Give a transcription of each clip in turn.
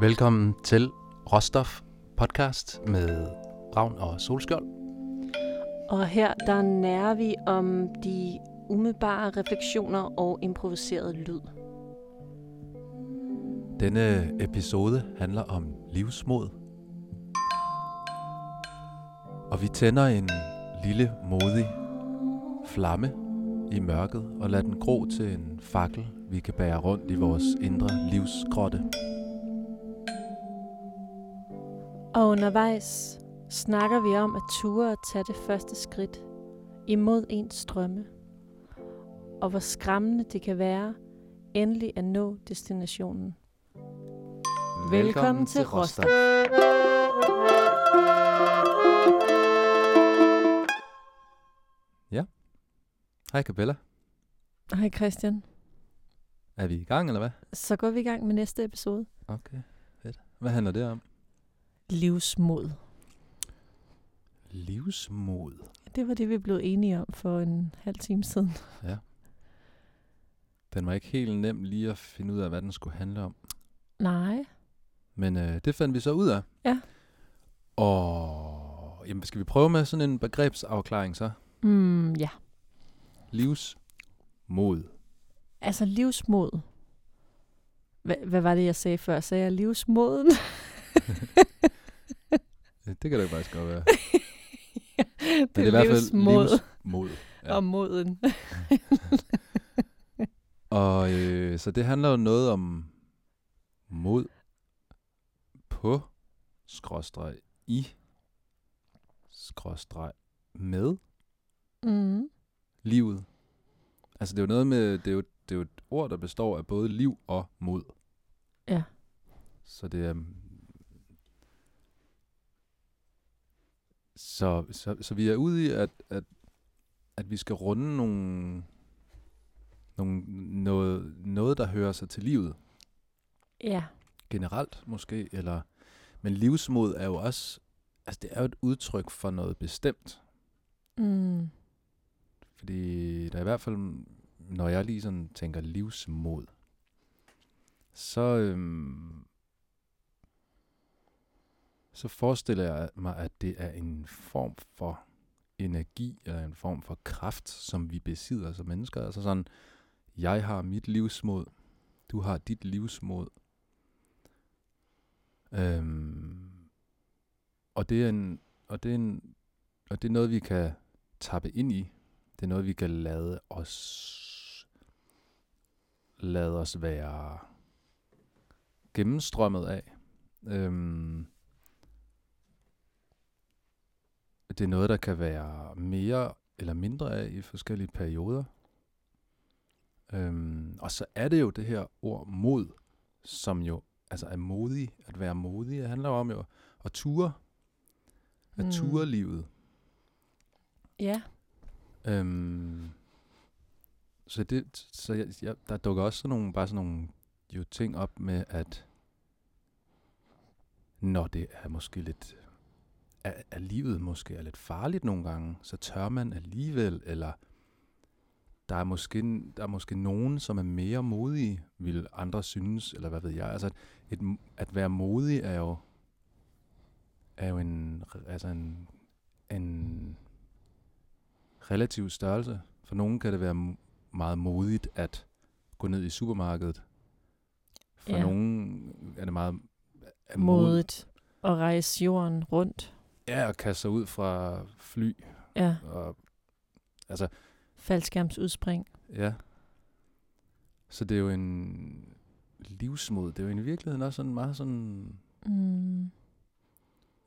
Velkommen til Råstof podcast med Ravn og Solskjold. Og her der nærer vi om de umiddelbare refleksioner og improviseret lyd. Denne episode handler om livsmod. Og vi tænder en lille modig flamme i mørket og lader den gro til en fakkel, vi kan bære rundt i vores indre livsgrotte. Undervejs snakker vi om at ture at tage det første skridt imod ens strømme. Og hvor skræmmende det kan være endelig at nå destinationen. Velkommen til Råstof. Hej Cabella. Hej Christian. Er vi i gang, eller hvad? Så går vi i gang med næste episode. Okay, fedt. Hvad handler det om? Livsmod. Livsmod. Det var det, vi blev enige om for en halv time siden. Ja. Den var ikke helt nem lige at finde ud af, hvad den skulle handle om. Nej. Men øh, det fandt vi så ud af. Ja. Og jamen, skal vi prøve med sådan en begrebsafklaring så? Mm, ja. Livsmod. Altså livsmod. Hva, hvad var det, jeg sagde før? Sagde jeg livsmoden? Ja, Det kan det faktisk godt være. det, Men det er i hvert fald livsmod livsmod. Ja. og moden. Og øh, så det handler jo noget om mod på skråstreg i skråstreg med mm. livet. Altså det er jo noget med, det er jo, det er jo et ord, der består af både liv og mod. Ja. Så det er... Så, så, så vi er ude i, at, at, at vi skal runde nogle, nogle, noget, noget, der hører sig til livet. Ja. Generelt måske, eller... Men livsmod er jo også... Altså det er jo et udtryk for noget bestemt. Mm. Fordi der er i hvert fald, når jeg lige sådan tænker livsmod, så, øhm, så forestiller jeg mig, at det er en form for energi, eller en form for kraft, som vi besidder som mennesker. Altså sådan, jeg har mit livsmod, du har dit livsmod. Øhm, og det er en, og det er en, og det er noget, vi kan tappe ind i. Det er noget, vi kan lade os lade os være gennemstrømmet af. Øhm, det er noget, der kan være mere eller mindre af i forskellige perioder. Øhm, og så er det jo det her ord mod, som jo altså er modig, at være modig. Det handler jo om jo at ture, at Mm. ture livet. Ja. Øhm, så det, så jeg, jeg, der dukker også sådan nogle, bare sådan nogle jo ting op med, at når det er måske lidt, er, er livet måske er lidt farligt nogle gange, så tør man alligevel, eller der er måske, der er måske nogen, som er mere modige, vil andre synes, eller hvad ved jeg. Altså, et, at være modig er jo, er jo en, altså en, en relativ størrelse. For nogen kan det være meget modigt at gå ned i supermarkedet. For Ja. nogen er det meget er mod- Modigt at rejse jorden rundt. Ja, at kaste sig ud fra fly. Ja. Og, altså, Faldskærmsudspring. ja. Så det er jo en livsmod. Det er jo i virkeligheden også sådan meget sådan Mm.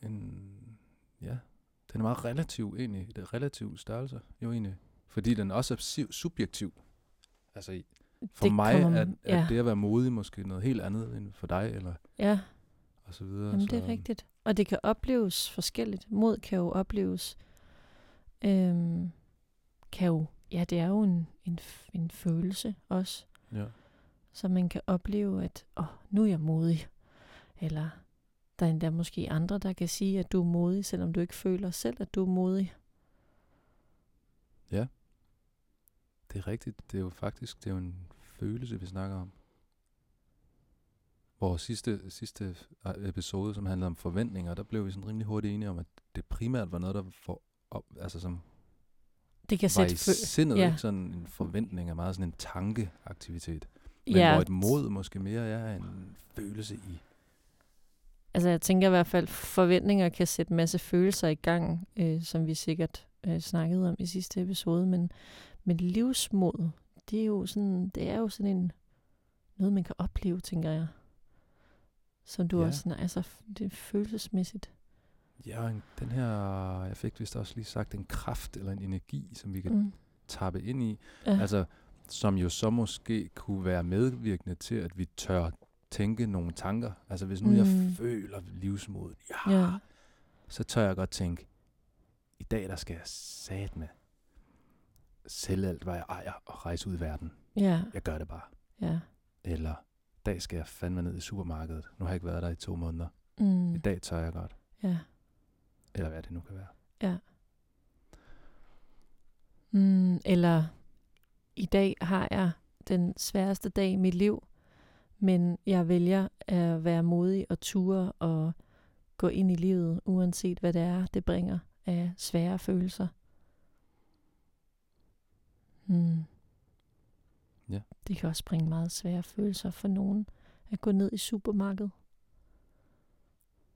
en, ja, den er meget relativ egentlig. Det er relativ størrelse, jo egentlig. Fordi den også er subjektiv. Altså, for Det mig kommer- er, er ja. det at være modig måske noget helt andet end for dig, eller Ja, og så videre. Jamen, så, det er rigtigt. Og det kan opleves forskelligt. Mod kan jo opleves... Øhm, kan jo... Ja, det er jo en, en, en følelse også. Ja. Så man kan opleve, at åh, nu er jeg modig. Eller der er endda måske andre, der kan sige, at du er modig, selvom du ikke føler selv, at du er modig. Det er rigtigt. Det er jo faktisk det er jo en følelse, vi snakker om. Vores sidste, sidste øh, episode, som handlede om forventninger, der blev vi sådan rimelig hurtigt enige om, at det primært var noget, der får op, altså som Det kan var sætte i sindet, ja. ikke sådan en forventning, er meget sådan en tankeaktivitet. Men ja, hvor et mod måske mere er en følelse i. Altså jeg tænker i hvert fald, forventninger kan sætte en masse følelser i gang, øh, som vi sikkert øh, snakkede om i sidste episode, men, men livsmod, det er jo sådan, det er jo sådan en, noget man kan opleve, tænker jeg. Som du Ja. også sådan, altså det er følelsesmæssigt. Ja, en, den her, jeg fik vist også lige sagt, en kraft eller en energi, som vi kan mm. Tappe ind i. Ja. Altså, som jo så måske kunne være medvirkende til, at vi tør tænke nogle tanker. Altså, hvis nu mm. jeg føler livsmod, ja, ja. så tør jeg godt tænke, i dag der skal jeg sat med sælge alt, hvad jeg ejer, og rejse ud i verden. Ja. Jeg gør det bare. Ja. Eller, dag skal jeg fandme ned i supermarkedet. Nu har jeg ikke været der i to måneder. Mm. I dag tør jeg godt. Ja. Eller hvad det nu kan være. Ja. Mm, eller i dag har jeg den sværeste dag i mit liv, men jeg vælger at være modig og ture og gå ind i livet, uanset hvad det er, det bringer af svære følelser. Mm. Ja. Det kan også bringe meget svære følelser for nogen at gå ned i supermarkedet.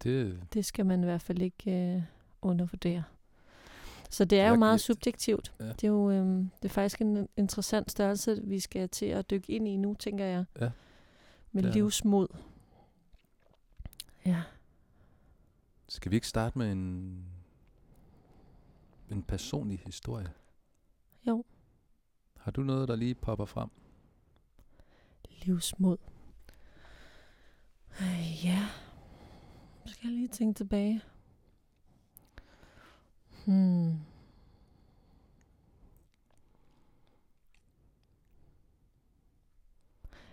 Det, Det skal man i hvert fald ikke øh, undervurdere. Så det er jo Jeg- meget jeg- subjektivt. Ja. Det er jo øhm, det er faktisk en interessant størrelse, vi skal til at dykke ind i nu, tænker jeg. Ja, Med det. livsmod. Ja. skal vi ikke starte med en, en personlig historie? Jo. Har du noget, der lige popper frem? Livsmod. Øh, ja. Så skal jeg lige tænke tilbage. Hmm.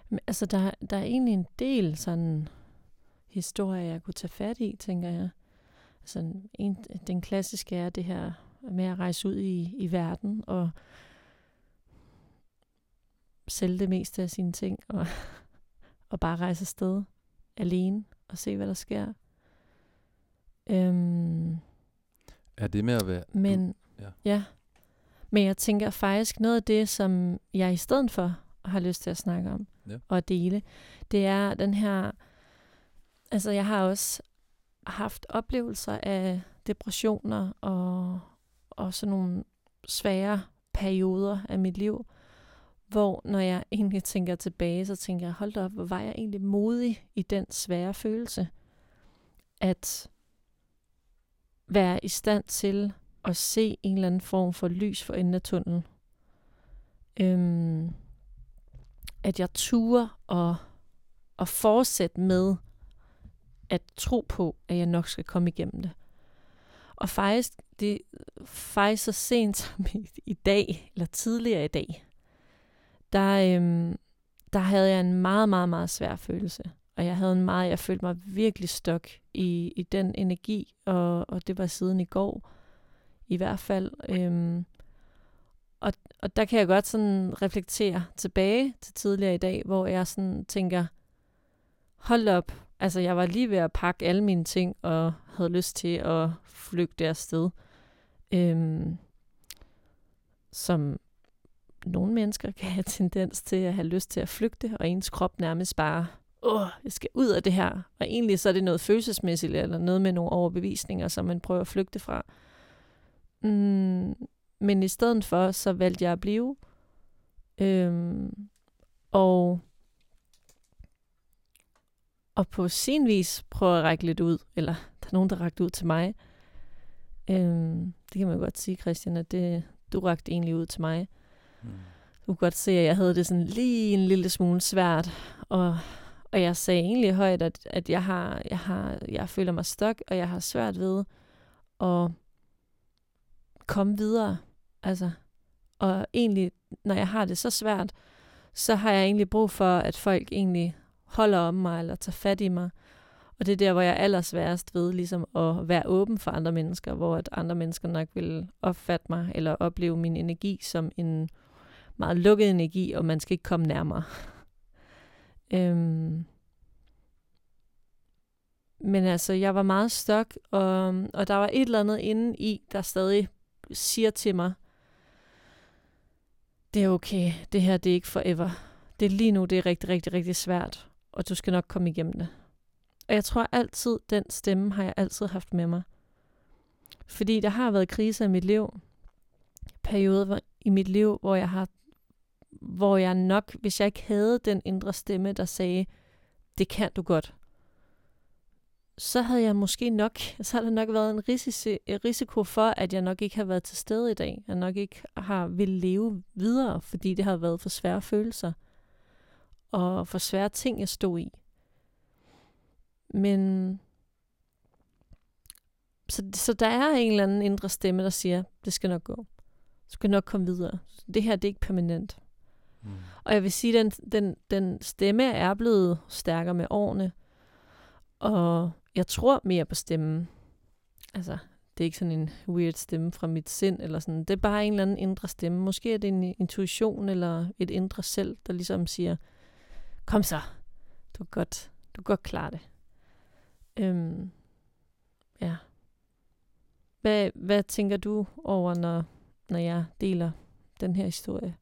Men, altså, der, der er egentlig en del sådan historie, jeg kunne tage fat i, tænker jeg. Altså, en, den klassiske er det her med at rejse ud i, i verden og sælge det meste af sine ting og, og bare rejse afsted alene og se, hvad der sker. Øhm, Er det med at være... men ja. ja. ja. Men jeg tænker faktisk, noget af det, som jeg i stedet for har lyst til at snakke om Ja. og dele, det er den her... Altså, jeg har også haft oplevelser af depressioner og, og sådan nogle svære perioder af mit liv, hvor når jeg egentlig tænker tilbage, så tænker jeg, hold da op, hvor var jeg egentlig modig i den svære følelse, at være i stand til at se en eller anden form for lys for enden af tunnelen. Øhm, at jeg turer og, og fortsætte med at tro på, at jeg nok skal komme igennem det. Og faktisk, det faktisk så sent som i, i dag, eller tidligere i dag, der, øhm, der havde jeg en meget, meget, meget svær følelse. Og jeg havde en meget, jeg følte mig virkelig stok i, i den energi, og, og det var siden i går, i hvert fald. Øhm, og, og der kan jeg godt sådan reflektere tilbage til tidligere i dag, hvor jeg sådan tænker, hold op, altså jeg var lige ved at pakke alle mine ting, og havde lyst til at flygte afsted. Øhm, som nogle mennesker kan have tendens til at have lyst til at flygte, og ens krop nærmest bare, åh, jeg skal ud af det her. Og egentlig så er det noget følelsesmæssigt, eller noget med nogle overbevisninger, som man prøver at flygte fra. Mm, men i stedet for, så valgte jeg at blive. Øhm, og, og på sin vis prøve at række lidt ud, eller der er nogen, der rakte ud til mig. Øhm, det kan man jo godt sige, Christian, at det, du rakte egentlig ud til mig. Mm. Du kunne godt se, at jeg havde det sådan lige en lille smule svært, og, og jeg sagde egentlig højt, at, at jeg, har, jeg, har, jeg føler mig stok, og jeg har svært ved at komme videre. Altså, og egentlig, når jeg har det så svært, så har jeg egentlig brug for, at folk egentlig holder om mig, eller tager fat i mig. Og det er der, hvor jeg allers værst ved, ligesom at være åben for andre mennesker, hvor at andre mennesker nok vil opfatte mig, eller opleve min energi som en meget lukket energi, og man skal ikke komme nærmere. øhm, men altså, jeg var meget stok, og, og der var et eller andet inde i, der stadig siger til mig, det er okay, det her det er ikke forever. Det er lige nu, det er rigtig, rigtig, rigtig svært, og du skal nok komme igennem det. Og jeg tror altid, den stemme har jeg altid haft med mig. Fordi der har været kriser i mit liv. Perioder i mit liv, hvor jeg har hvor jeg nok, hvis jeg ikke havde den indre stemme, der sagde, det kan du godt, så havde jeg måske nok, så havde der nok været en risiko, risiko for, at jeg nok ikke har været til stede i dag. Jeg nok ikke har vil leve videre, fordi det har været for svære følelser. Og for svære ting, jeg stod i. Men så, så der er en eller anden indre stemme, der siger, det skal nok gå. Du skal nok komme videre. Det her, det er ikke permanent. Mm. Og jeg vil sige, den, den, den stemme er blevet stærkere med årene. Og jeg tror mere på stemmen. Altså, det er ikke sådan en weird stemme fra mit sind, eller sådan. Det er bare en eller anden indre stemme. Måske er det en intuition, eller et indre selv, der ligesom siger, kom så, du kan godt, du kan godt klare det. Øhm, ja. Hvad, hvad tænker du over, når, når jeg deler den her historie?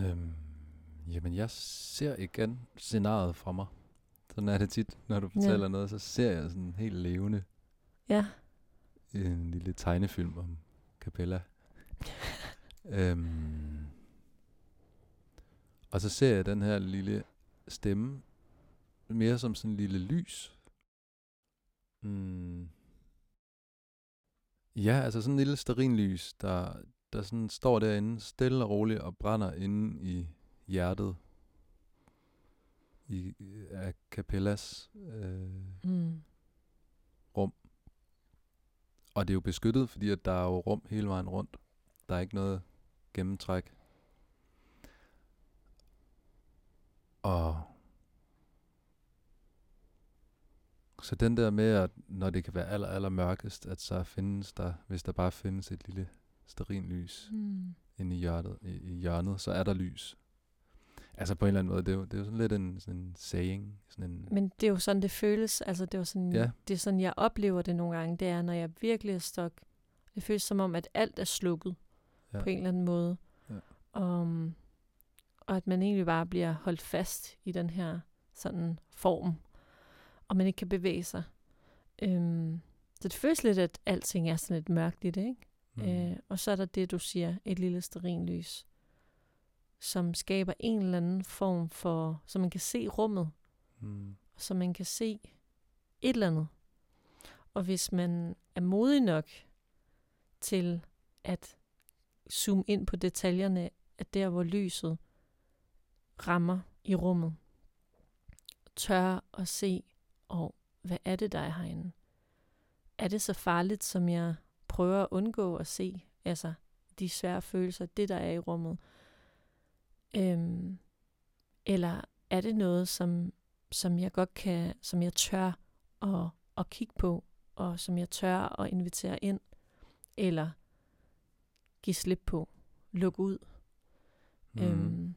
Øhm, jamen, jeg ser igen scenariet fra mig. Sådan er det tit, når du fortæller ja. noget, så ser jeg sådan helt levende. Ja. En lille tegnefilm om Capella. øhm, og så ser jeg den her lille stemme mere som sådan en lille lys. Mm. Ja, altså sådan en lille sterinlys, der, der sådan står derinde stille og roligt og brænder inde i hjertet i, af Capellas øh, mm. rum. Og det er jo beskyttet, fordi at der er jo rum hele vejen rundt. Der er ikke noget gennemtræk. Og så den der med, at når det kan være aller, aller mørkest, at så findes der, hvis der bare findes et lille lys mm. inde i hjørnet, i, i hjørnet, så er der lys. Altså på en eller anden måde, det er jo, det er jo sådan lidt en, sådan en saying. Sådan en Men det er jo sådan, det føles. Altså det er, jo sådan, ja. det er sådan, jeg oplever det nogle gange. Det er, når jeg virkelig er stok. Det føles som om, at alt er slukket ja. på en eller anden måde. Ja. Um, og at man egentlig bare bliver holdt fast i den her sådan form. Og man ikke kan bevæge sig. Um, så det føles lidt, at alting er sådan lidt mørkt i det, ikke? Mm. Uh, og så er der det, du siger, et lille sterinlys som skaber en eller anden form for, så man kan se rummet, mm. så man kan se et eller andet. Og hvis man er modig nok til at zoome ind på detaljerne, at der hvor lyset rammer i rummet, tør at se, og hvad er det, der er herinde? Er det så farligt, som jeg prøver at undgå at se? Altså, de svære følelser, det der er i rummet. Øhm, eller er det noget, som, som jeg godt kan, som jeg tør at, at kigge på, og som jeg tør at invitere ind, eller give slip på, lukke ud. Mm. Øhm,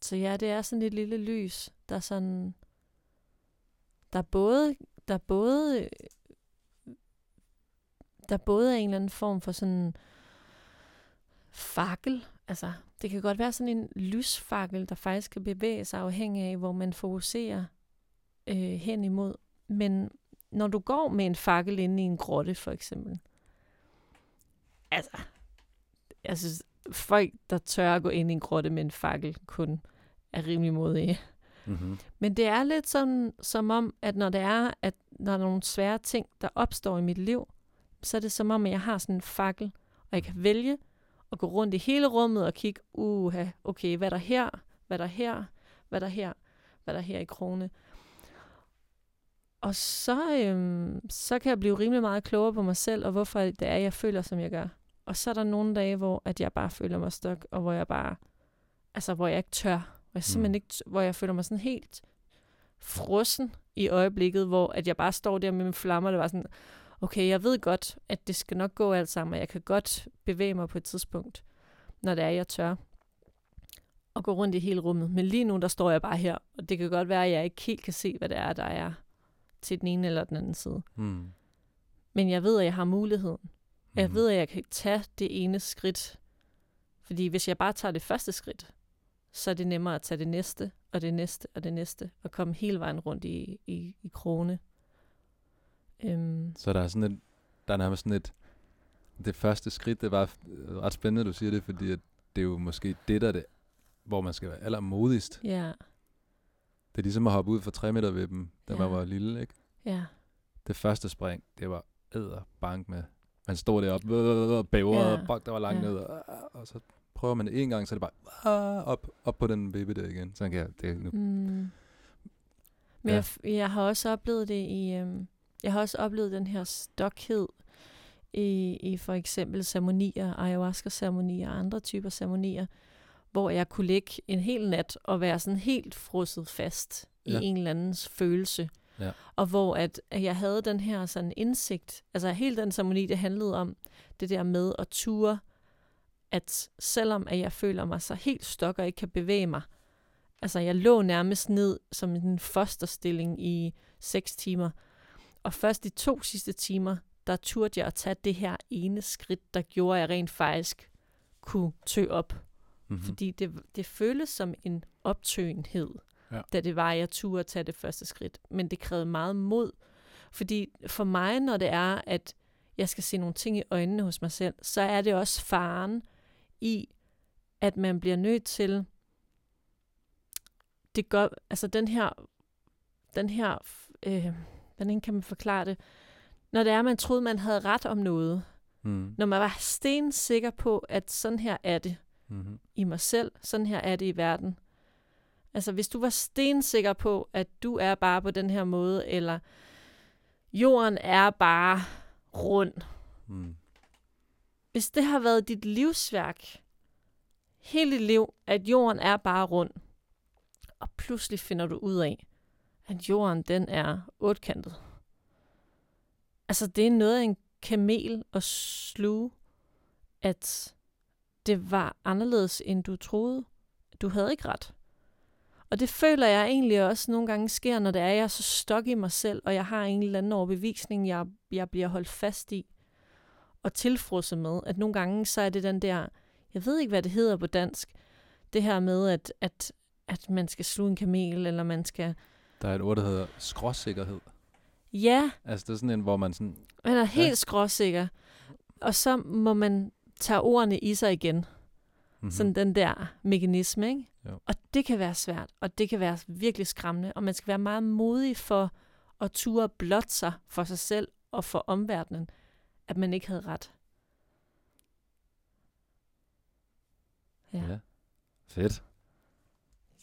så ja, det er sådan et lille lys, der sådan, der både, der både, der både er en eller anden form for sådan fakkel, altså det kan godt være sådan en lysfakkel, der faktisk kan bevæge sig afhængig af, hvor man fokuserer øh, hen imod. Men når du går med en fakkel inde i en grotte, for eksempel, altså, jeg synes, folk, der tør at gå ind i en grotte med en fakkel, kun er rimelig modige. Mm-hmm. Men det er lidt sådan, som om, at når det er, at når der er nogle svære ting, der opstår i mit liv, så er det som om, at jeg har sådan en fakkel, og jeg kan vælge, at gå rundt i hele rummet og kigge, uha, okay, hvad er der her, hvad er der her, hvad er der her, hvad er der her i krone. Og så, øhm, så kan jeg blive rimelig meget klogere på mig selv, og hvorfor det er, jeg føler, som jeg gør. Og så er der nogle dage, hvor at jeg bare føler mig stok, og hvor jeg bare, altså hvor jeg ikke tør, hvor jeg simpelthen mm. ikke, hvor jeg føler mig sådan helt frossen i øjeblikket, hvor at jeg bare står der med mine flammer, det var sådan, okay, jeg ved godt, at det skal nok gå alt sammen, og jeg kan godt bevæge mig på et tidspunkt, når det er, jeg tør. at gå rundt i hele rummet. Men lige nu, der står jeg bare her, og det kan godt være, at jeg ikke helt kan se, hvad det er, der er til den ene eller den anden side. Mm. Men jeg ved, at jeg har muligheden. Jeg Mhm. ved, at jeg kan tage det ene skridt. Fordi hvis jeg bare tager det første skridt, så er det nemmere at tage det næste, og det næste, og det næste, og komme hele vejen rundt i, i, i krone. Øhm, Så der er sådan et, der er nærmest sådan et, det første skridt, det var ret spændende, du siger det, fordi at det er jo måske det, der er det, hvor man skal være allermodigst. ja, Det er ligesom at hoppe ud fra 3 meter ved dem, da man Ja. var lille, ikke? ja, Det første spring, det var æder bank med. Man stod deroppe og bæver, Ja. og fuck, der var langt Ja. ned. Og, og så prøver man det en gang, så er det bare ah, op, op på den vippe der igen. Så kan jeg, det nu. Mm. Men Ja. jeg, jeg har også oplevet det i, øhm, jeg har også oplevet den her stokhed i, i for eksempel ceremonier, ayahuasca-ceremonier og andre typer ceremonier, hvor jeg kunne ligge en hel nat og være sådan helt frosset fast Ja. i en eller andens følelse. Ja. Og hvor at, at jeg havde den her sådan indsigt, altså hele den ceremoni, det handlede om det der med at ture, at selvom at jeg føler mig så helt stok og ikke kan bevæge mig, altså jeg lå nærmest ned som en fosterstilling i seks timer, og først de to sidste timer, der turde jeg at tage det her ene skridt, der gjorde, at jeg rent faktisk kunne tø op. Mm-hmm. Fordi det, det føles som en optøenhed, Ja. da det var, at jeg turde at tage det første skridt. Men det krævede meget mod. Fordi for mig, når det er, at jeg skal se nogle ting i øjnene hos mig selv, så er det også faren i, at man bliver nødt til, det gør, altså den her, den her, øh, hvordan kan man forklare det, når det er, at man troede, man havde ret om noget, Mm. når man var stensikker på, at sådan her er det, Mm-hmm. i mig selv, sådan her er det i verden. Altså hvis du var stensikker på, at du er bare på den her måde, eller jorden er bare rund. Mm. Hvis det har været dit livsværk, hele dit liv, at jorden er bare rund, og pludselig finder du ud af, at jorden den er otkantet. Altså det er noget af en kamel at sluge, at det var anderledes, end du troede. Du havde ikke ret. Og det føler jeg egentlig også nogle gange sker, når det er, at jeg er så stok i mig selv, og jeg har en eller anden overbevisning, jeg, jeg bliver holdt fast i og tilfrosset med. At nogle gange, så er det den der, jeg ved ikke, hvad det hedder på dansk, det her med, at, at, at man skal sluge en kamel, eller man skal... Der er et ord, der hedder skråsikkerhed. Ja, Altså det er sådan en, hvor man sådan, man er helt Ja. skråsikker. Og så må man tage ordene i sig igen. mm-hmm. Mm. Sådan den der mekanisme, ikke? Jo. Og det kan være svært, og det kan være virkelig skræmmende, og man skal være meget modig for at ture blot sig for sig selv og for omverdenen, at man ikke havde ret. Ja. ja. Fedt.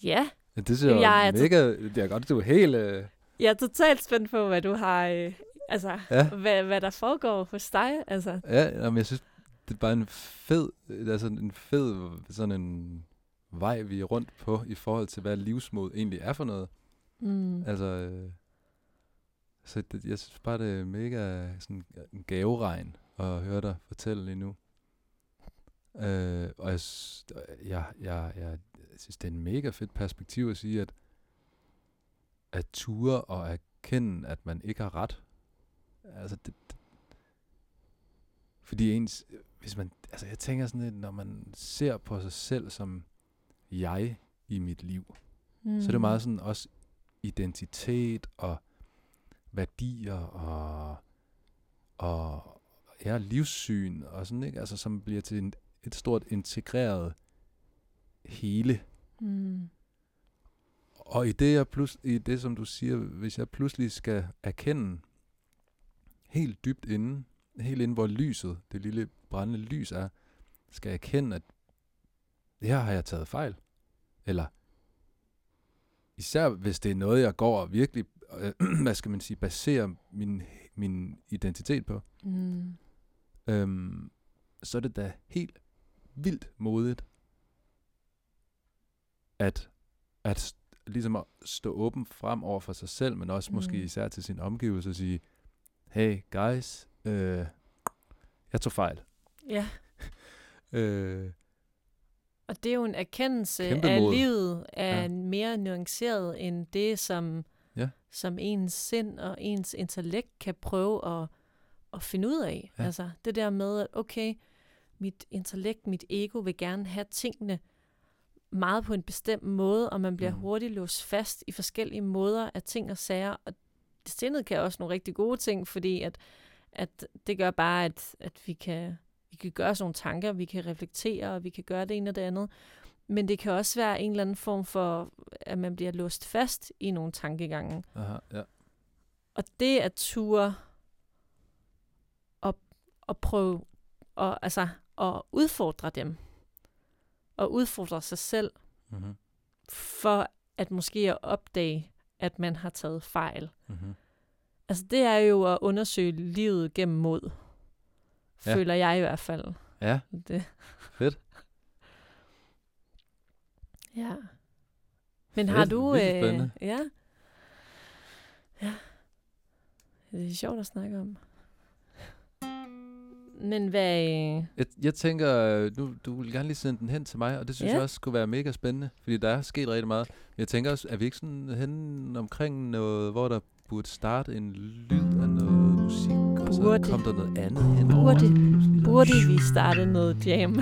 ja, Ja, det synes jeg, Jeg er er to- mega, det er godt, du er helt... Øh, jeg er totalt spændt på, hvad du har, øh, altså, Ja. hvad, hvad der foregår hos dig. Altså, ja, jamen, jeg synes, det er bare en fed, altså en fed sådan en vej, vi er rundt på, i forhold til, hvad livsmod egentlig er for noget. mm, Altså, øh, så det, jeg synes bare, det er mega sådan en gaveregn at høre dig fortælle lige nu. Øh, og jeg, jeg, jeg, jeg, jeg synes, det er en mega fedt perspektiv at sige, at at ture og erkende, at man ikke har ret. Altså, det, det, fordi ens, hvis man, altså jeg tænker sådan lidt, når man ser på sig selv som jeg i mit liv, mm, så er det meget sådan også identitet og værdier og, og ja, livssyn og sådan, ikke? Altså, som bliver til en, et stort integreret hele. Mm, Og i det, jeg plus, i det, som du siger, hvis jeg pludselig skal erkende helt dybt inde, helt inde, hvor lyset, det lille brændende lys er, skal jeg erkende, at her har jeg taget fejl. Eller især hvis det er noget, jeg går og virkelig, øh, hvad skal man sige, baserer min, min identitet på, mm, øhm, så er det da helt vildt modigt, at, at ligesom at stå åben frem over for sig selv, men også mm. måske især til sin omgivelser og sige, hey guys, øh, jeg tog fejl. ja, Øh, Og det er jo en erkendelse af livet, er Ja. mere nuanceret end det, som, Ja. som ens sind og ens intellekt kan prøve at, at finde ud af. Ja. Altså det der med, at okay, mit intellekt, mit ego vil gerne have tingene meget på en bestemt måde, og man bliver Mm. hurtigt låst fast i forskellige måder af ting og sager. Og sindet kan også nogle rigtig gode ting, fordi at, at det gør bare, at, at vi kan vi kan gøre sådan nogle tanker, vi kan reflektere, og vi kan gøre det ene og det andet. Men det kan også være en eller anden form for, at man bliver låst fast i nogle tankegange. Aha, ja. Og det at ture og, og prøve og, altså, at udfordre dem, og udfordre sig selv, Mm-hmm. for at måske at opdage, at man har taget fejl. Mm-hmm. Altså det er jo at undersøge livet gennem mod. Ja. Føler jeg i hvert fald. Ja, Det. Fedt. Ja. Men Fedt, har du... spændende. ja. Ja. Det er sjovt at snakke om. Men hvad... øh, Jeg, jeg tænker, øh, nu, du vil gerne lige sende den hen til mig, og det synes Ja. jeg også skulle være mega spændende, fordi der er sket rigtig meget. Men jeg tænker også, er vi ikke sådan hen omkring noget, hvor der burde starte en lyd af noget musik, og så kom der noget andet hen Burde. Burde. Vi starte noget jam?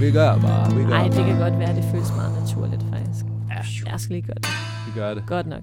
Vi gør bare, vi gør Nej, det bare. kan godt være, det føles meget naturligt, faktisk. Ja, Jeg skal lige gøre det. vi gør det. Godt nok.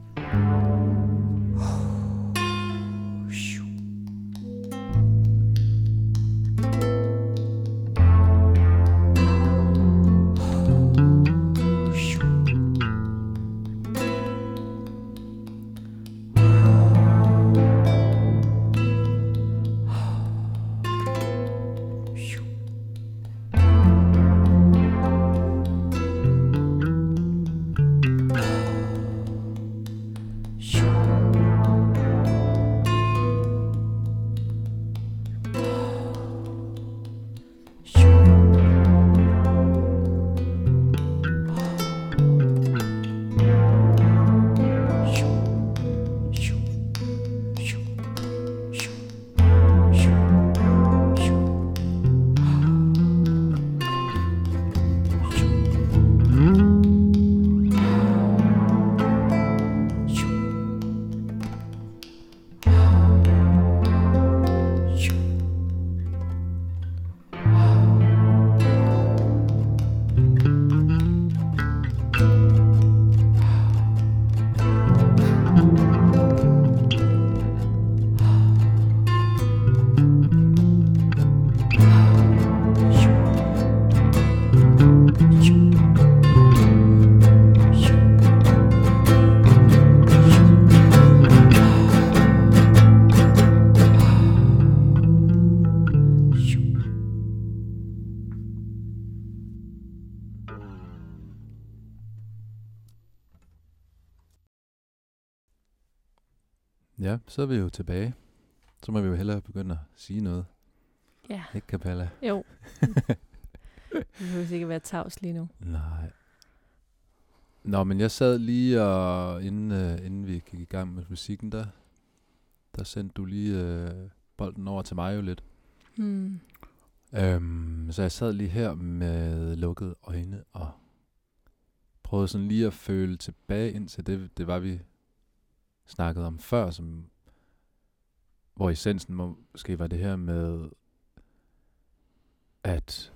Så er vi jo tilbage. Så må vi jo hellere begynde at sige noget. Ja, Ikke, Capella? jo. Vi behøver ikke være tavs lige nu. Nej. Nå, men jeg sad lige, og inden, uh, inden vi gik i gang med musikken, der, der sendte du lige uh, bolden over til mig jo lidt. Hmm. Um, så jeg sad lige her med lukkede øjne og prøvede sådan lige at føle tilbage ind til det, det var, vi snakkede om før, som, hvor essensen måske var det her med at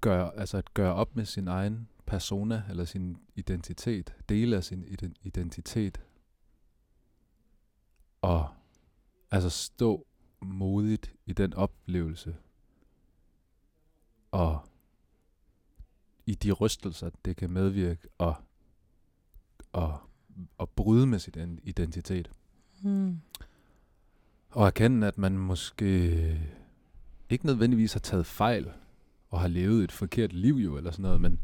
gøre, altså at gøre op med sin egen persona, eller sin identitet, dele af sin identitet, og altså stå modigt i den oplevelse, og i de rystelser, det kan medvirke, og, og, og bryde med sin identitet. Hmm. Og erkende, at man måske ikke nødvendigvis har taget fejl, og har levet et forkert liv jo, eller sådan noget, men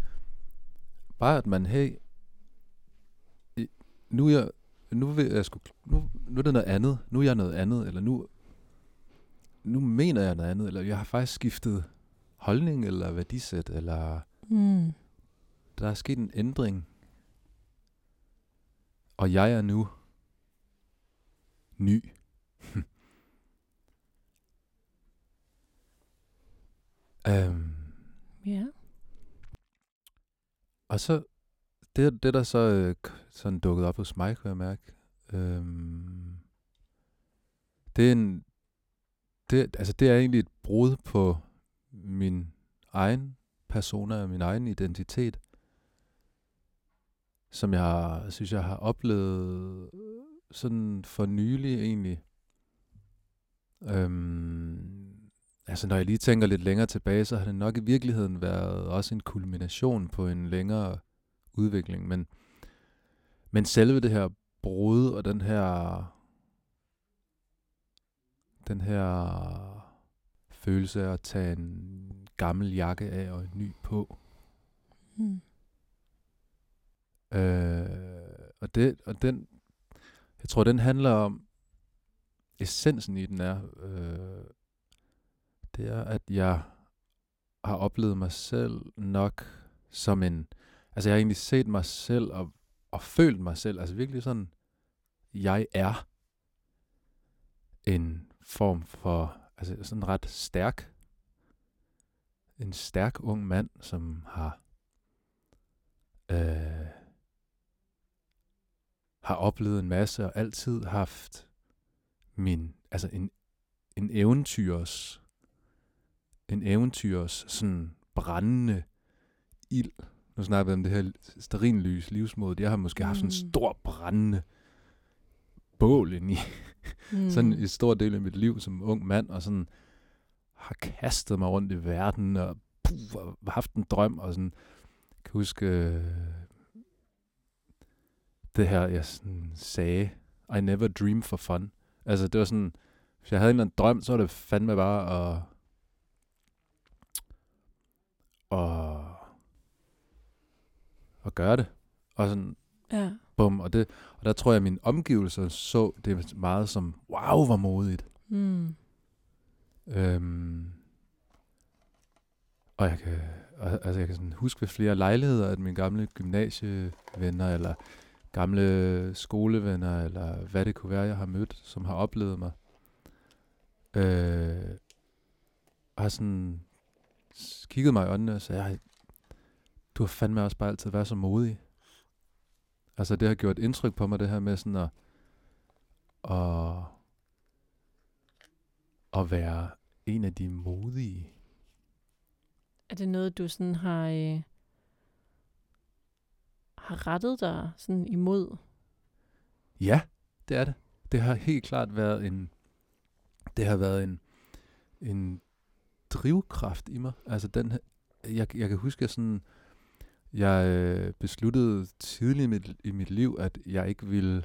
bare at man, hey, nu er jeg, nu, vil jeg sgu, nu, nu er det noget andet, nu er jeg noget andet, eller nu, nu mener jeg noget andet, eller jeg har faktisk skiftet holdning, eller værdisæt, eller Hmm. der er sket en ændring, og jeg er nu ny. um, Ja. og så, det, det der så øh, sådan dukket op hos mig, kunne jeg mærke, øhm, det er en, det, altså det er egentlig et brud på min egen persona og min egen identitet, som jeg har, synes, jeg har oplevet sådan for nylig egentlig. Øhm, altså når jeg lige tænker lidt længere tilbage, så har det nok i virkeligheden været også en kulmination på en længere udvikling. Men, men selve det her brud og den her den her følelse af at tage en gammel jakke af og en ny på. Mm. Øh, og, det, og den, jeg tror, den handler om, essensen i den er, øh, det er, at jeg har oplevet mig selv nok som en, altså jeg har egentlig set mig selv og, og følt mig selv, altså virkelig sådan, jeg er en form for, altså sådan ret stærk, en stærk ung mand, som har øh, har oplevet en masse og altid haft min, altså en, en eventyrs, en eventyrs sådan brændende ild. Nu snakker vi om det her sterinlys livsmåde. Jeg har måske mm. haft sådan en stor brændende bål ind i Mm. sådan en stor del af mit liv som ung mand, og sådan har kastet mig rundt i verden, og, puh, og haft en drøm, og sådan, kan huske øh, det her, jeg sådan sagde, I never dream for fun. Altså, det var sådan, hvis jeg havde en eller anden drøm, så var det fandme bare at, at, at gøre det. Og sådan, Ja. bum, og, det, og der tror jeg, at mine omgivelser så det meget som, wow, hvor modigt. Mm. Øhm, og jeg kan, altså jeg kan sådan huske ved flere lejligheder, at mine gamle gymnasievenner, eller gamle skolevenner, eller hvad det kunne være, jeg har mødt, som har oplevet mig, øh, har sådan kigget mig i øjnene og sagde, "Ej, du har fandme også bare altid været så modig. Altså det har gjort indtryk på mig, det her med sådan at, at, at være en af de modige. Er det noget, du sådan har, øh, har rettet dig sådan imod? Ja, det er det. Det har helt klart været en, det har været en, en drivkraft i mig. Altså den, her- jeg, jeg kan huske, at sådan, jeg øh, besluttede tidligt i mit, i mit liv, at jeg ikke ville,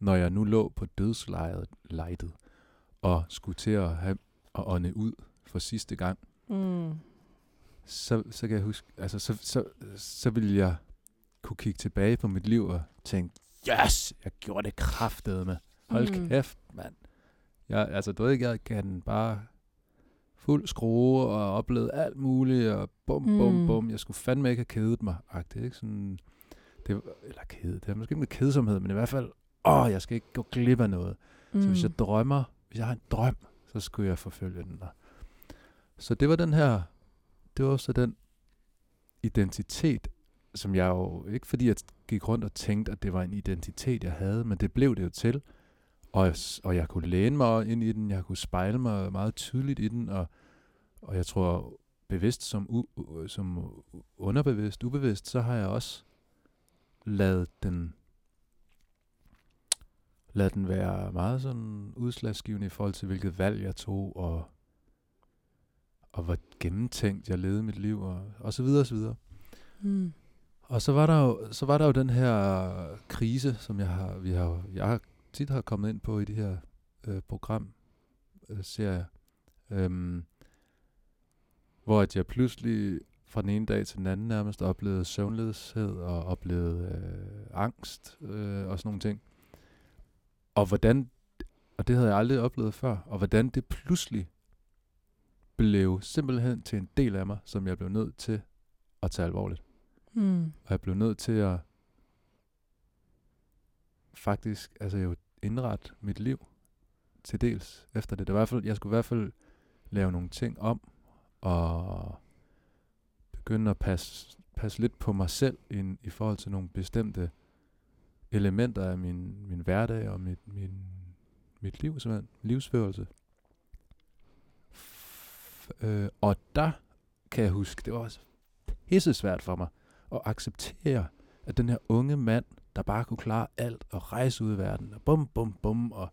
når jeg nu lå på dødslejet og skulle til at have at ånde ud for sidste gang, Mm. så, så kan jeg huske, altså så, så, så ville jeg kunne kigge tilbage på mit liv og tænke, yes, jeg gjorde det kraftede med. Hold mm. kæft, mand. Jeg, altså, du ved ikke, jeg kan bare fuld skrue og oplevede alt muligt, og bum, bum, Mm. bum. Jeg skulle fandme ikke have kedet mig, agtigt, ikke? Sådan, det, var- eller kedet, det er måske ikke med kedsomhed, men i hvert fald, åh, jeg skal ikke gå glip af noget. Mm. Så hvis jeg drømmer, hvis jeg har en drøm, så skulle jeg forfølge den der. Så det var den her, det var så den identitet, som jeg jo, ikke fordi jeg gik rundt og tænkte, at det var en identitet, jeg havde, men det blev det jo til. Og, og jeg kunne læne mig ind i den, jeg kunne spejle mig meget tydeligt i den, og, og jeg tror bevidst som, u, som underbevidst, ubevidst, så har jeg også lavet den lad den være meget sådan udslagsgivende i forhold til, hvilket valg jeg tog, og, og hvor gennemtænkt jeg levede mit liv, og, og så videre, og så videre. Mm. Og så var der jo, så var der jo den her krise, som jeg har, vi har, jeg har tit har kommet ind på i de her øh, program øh, serier, øhm, hvor at jeg pludselig fra den ene dag til den anden nærmest oplevede søvnløshed og oplevede øh, angst øh, og sådan nogle ting. Og hvordan, og det havde jeg aldrig oplevet før, og hvordan det pludselig blev simpelthen til en del af mig, som jeg blev nødt til at tage alvorligt. Mm. Og jeg blev nødt til at faktisk, altså jo indrette mit liv til dels efter det. det var i hvert fald, jeg skulle i hvert fald lave nogle ting om, og begynde at passe, passe lidt på mig selv in, i forhold til nogle bestemte elementer af min, min hverdag og mit, min, mit liv, simpelthen. Livsførelse. F- øh, og der kan jeg huske, det var også pisse svært for mig at acceptere, at den her unge mand, der bare kunne klare alt og rejse ud i verden, og bum, bum, bum, og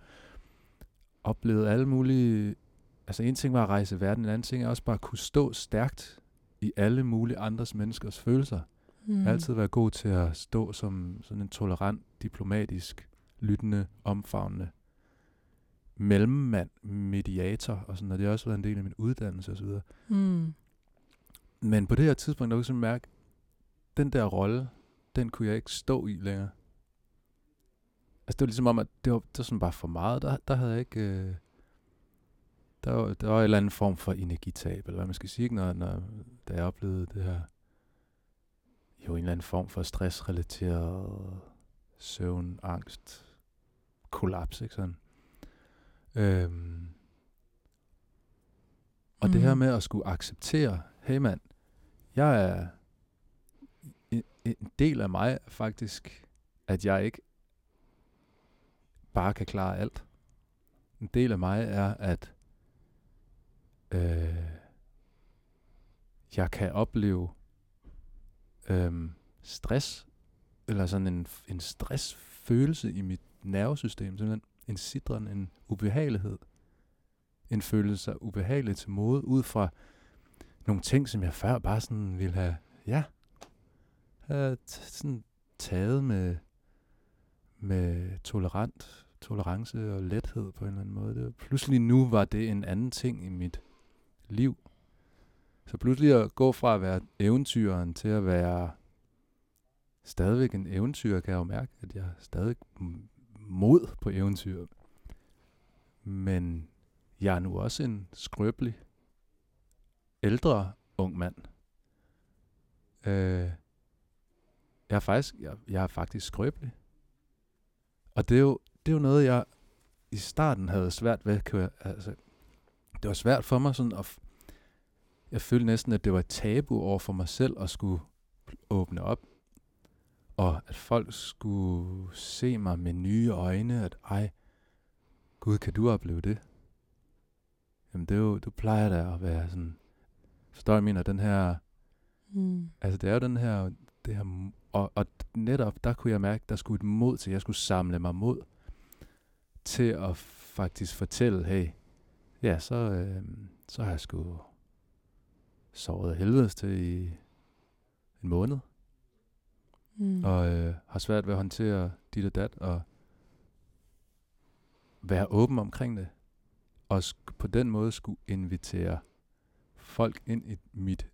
oplevede alle mulige... Altså en ting var at rejse i verden, en anden ting er også bare at kunne stå stærkt i alle mulige andres menneskers følelser. Mm. Altid være god til at stå som sådan en tolerant, diplomatisk, lyttende, omfavnende mellemmand, mediator og sådan, og det har også været en del af min uddannelse osv. Mm. Men på det her tidspunkt, der kunne jeg mærke, den der rolle, den kunne jeg ikke stå i længere. Altså det var ligesom om, at det var, det var sådan bare for meget. Der, der havde jeg ikke... Øh, der, var, der var en eller anden form for energitab, eller hvad man skal sige, når, når, da jeg oplevede det her. Jo, en eller anden form for stressrelateret søvn, angst, kollaps, ikke sådan. Øhm, og mm. det her Mm. med at skulle acceptere, hey mand, jeg er en, del af mig er faktisk, at jeg ikke bare kan klare alt. En del af mig er, at øh, jeg kan opleve øh, stress, eller sådan en, en stressfølelse i mit nervesystem, simpelthen en sidren, en ubehagelighed, en følelse af ubehagelighed til mode, ud fra nogle ting, som jeg før bare sådan ville have, ja, havde t- sådan taget med, med tolerant, tolerance og lethed på en eller anden måde. Det, var- pludselig nu var det en anden ting i mit liv. Så pludselig at gå fra at være eventyren til at være stadigvæk en eventyr, kan jeg jo mærke, at jeg er stadig mod på eventyr. Men jeg er nu også en skrøbelig, ældre ung mand. Øh, jeg er faktisk, jeg, jeg er faktisk skrøbelig. Og det er, jo, det er jo noget, jeg i starten havde svært ved. Kan jeg, altså, det var svært for mig sådan at... Jeg følte næsten, at det var et tabu over for mig selv at skulle åbne op. Og at folk skulle se mig med nye øjne, at ej, Gud, kan du opleve det? Jamen det er jo, du plejer da at være sådan, forstår jeg mener, den her, Mm. altså det er jo den her, det her, og, og netop der kunne jeg mærke, der skulle et mod til, jeg skulle samle mig mod til at faktisk fortælle, hey, ja, så, øh, så har jeg sgu sovet af helvedes til i en måned, Mm. og øh, har svært ved at håndtere dit og dat, og være åben omkring det, og på den måde skulle invitere folk ind i mit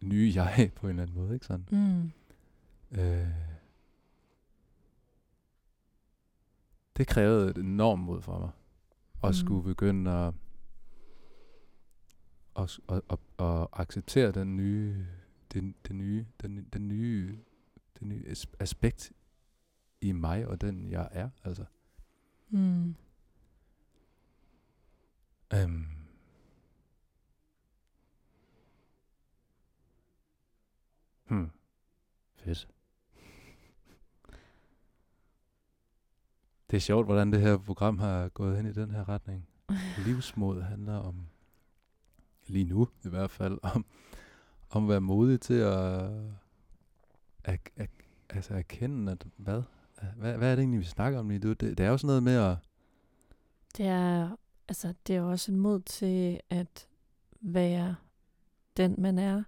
nye jeg på en eller anden måde, ikke sådan? Mm. Øh, det krævede et enormt mod for mig, at Mm. skulle begynde at, at, at, at, at acceptere den nye, den, den nye, den, den nye, den nye as- aspekt i mig og den jeg er, altså. Mm. Øhm. Hmm. Fedt. Det er sjovt, hvordan det her program har gået hen i den her retning. Livsmod handler om, lige nu i hvert fald, om, om at være modig til at, at, at altså erkende, at hvad, hvad, hvad er det egentlig, vi snakker om lige nu? Det, det er jo sådan noget med at, Det er, altså, det er også en mod til at være den, man er,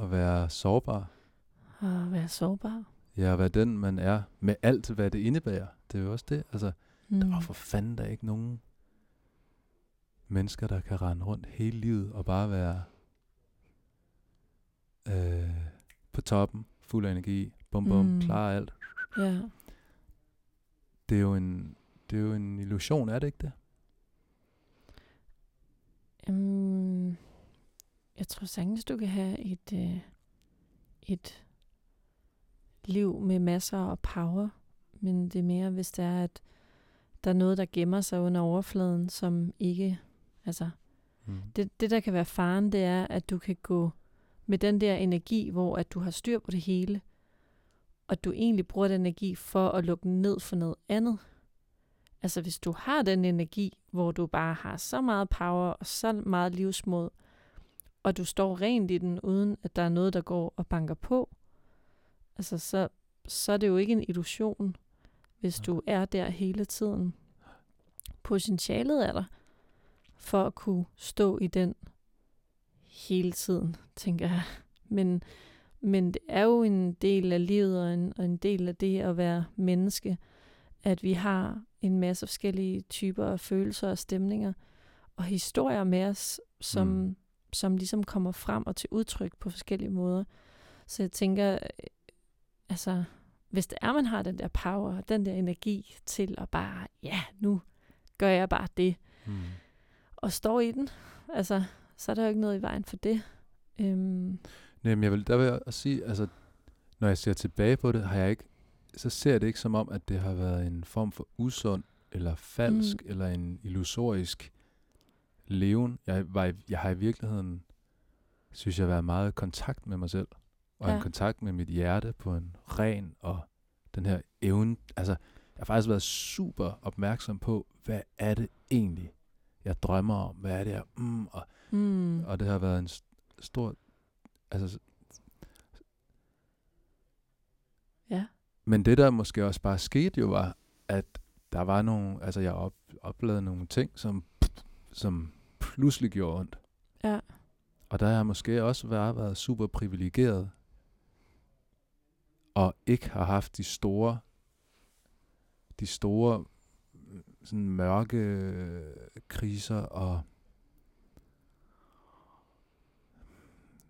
at være sårbar. og være sårbar. Ja, at være den, man er, med alt, hvad det indebærer. Det er jo også det. Altså, Mm. der er for fanden der er ikke nogen mennesker, der kan rende rundt hele livet og bare være øh, på toppen, fuld af energi, bum bum, Mm. mm. klar alt. Ja. Det er jo en, det er jo en illusion, er det ikke det? Um, jeg tror sagtens, du kan have et, øh, et liv med masser af power, men det er mere, hvis det er, at der er noget, der gemmer sig under overfladen, som ikke, altså, Mm. det, det der kan være faren, det er, at du kan gå med den der energi, hvor at du har styr på det hele, og du egentlig bruger den energi for at lukke ned for noget andet. Altså hvis du har den energi, hvor du bare har så meget power og så meget livsmod, og du står rent i den, uden at der er noget, der går og banker på, altså så, så er det jo ikke en illusion, hvis du er der hele tiden. Potentialet er der for at kunne stå i den hele tiden, tænker jeg. Men, men det er jo en del af livet og en, og en del af det at være menneske, at vi har en masse forskellige typer af følelser og stemninger og historier med os, som, mm. som ligesom kommer frem og til udtryk på forskellige måder. Så jeg tænker, øh, altså, hvis det er, man har den der power, den der energi til at bare, ja, nu gør jeg bare det, mm. og står i den, altså, så er der jo ikke noget i vejen for det. Øhm. Nej, men jeg vil, der vil jeg også sige, altså, når jeg ser tilbage på det, har jeg ikke, så ser jeg det ikke som om, at det har været en form for usund, eller falsk, mm. eller en illusorisk leven. Jeg, var, jeg har i virkeligheden, synes jeg, været meget i kontakt med mig selv, og ja. en kontakt med mit hjerte på en ren og den her evne. Altså, jeg har faktisk været super opmærksom på, hvad er det egentlig, jeg drømmer om? Hvad er det, jeg... Mm, og, mm. og det har været en st- stor... Altså, ja. Men det, der måske også bare skete jo, var, at der var nogle... Altså, jeg op, oplevede nogle ting, som, som pludselig gjorde ondt. Ja. Og der har jeg måske også været, været super privilegeret, og ikke har haft de store, de store sådan mørke øh, kriser og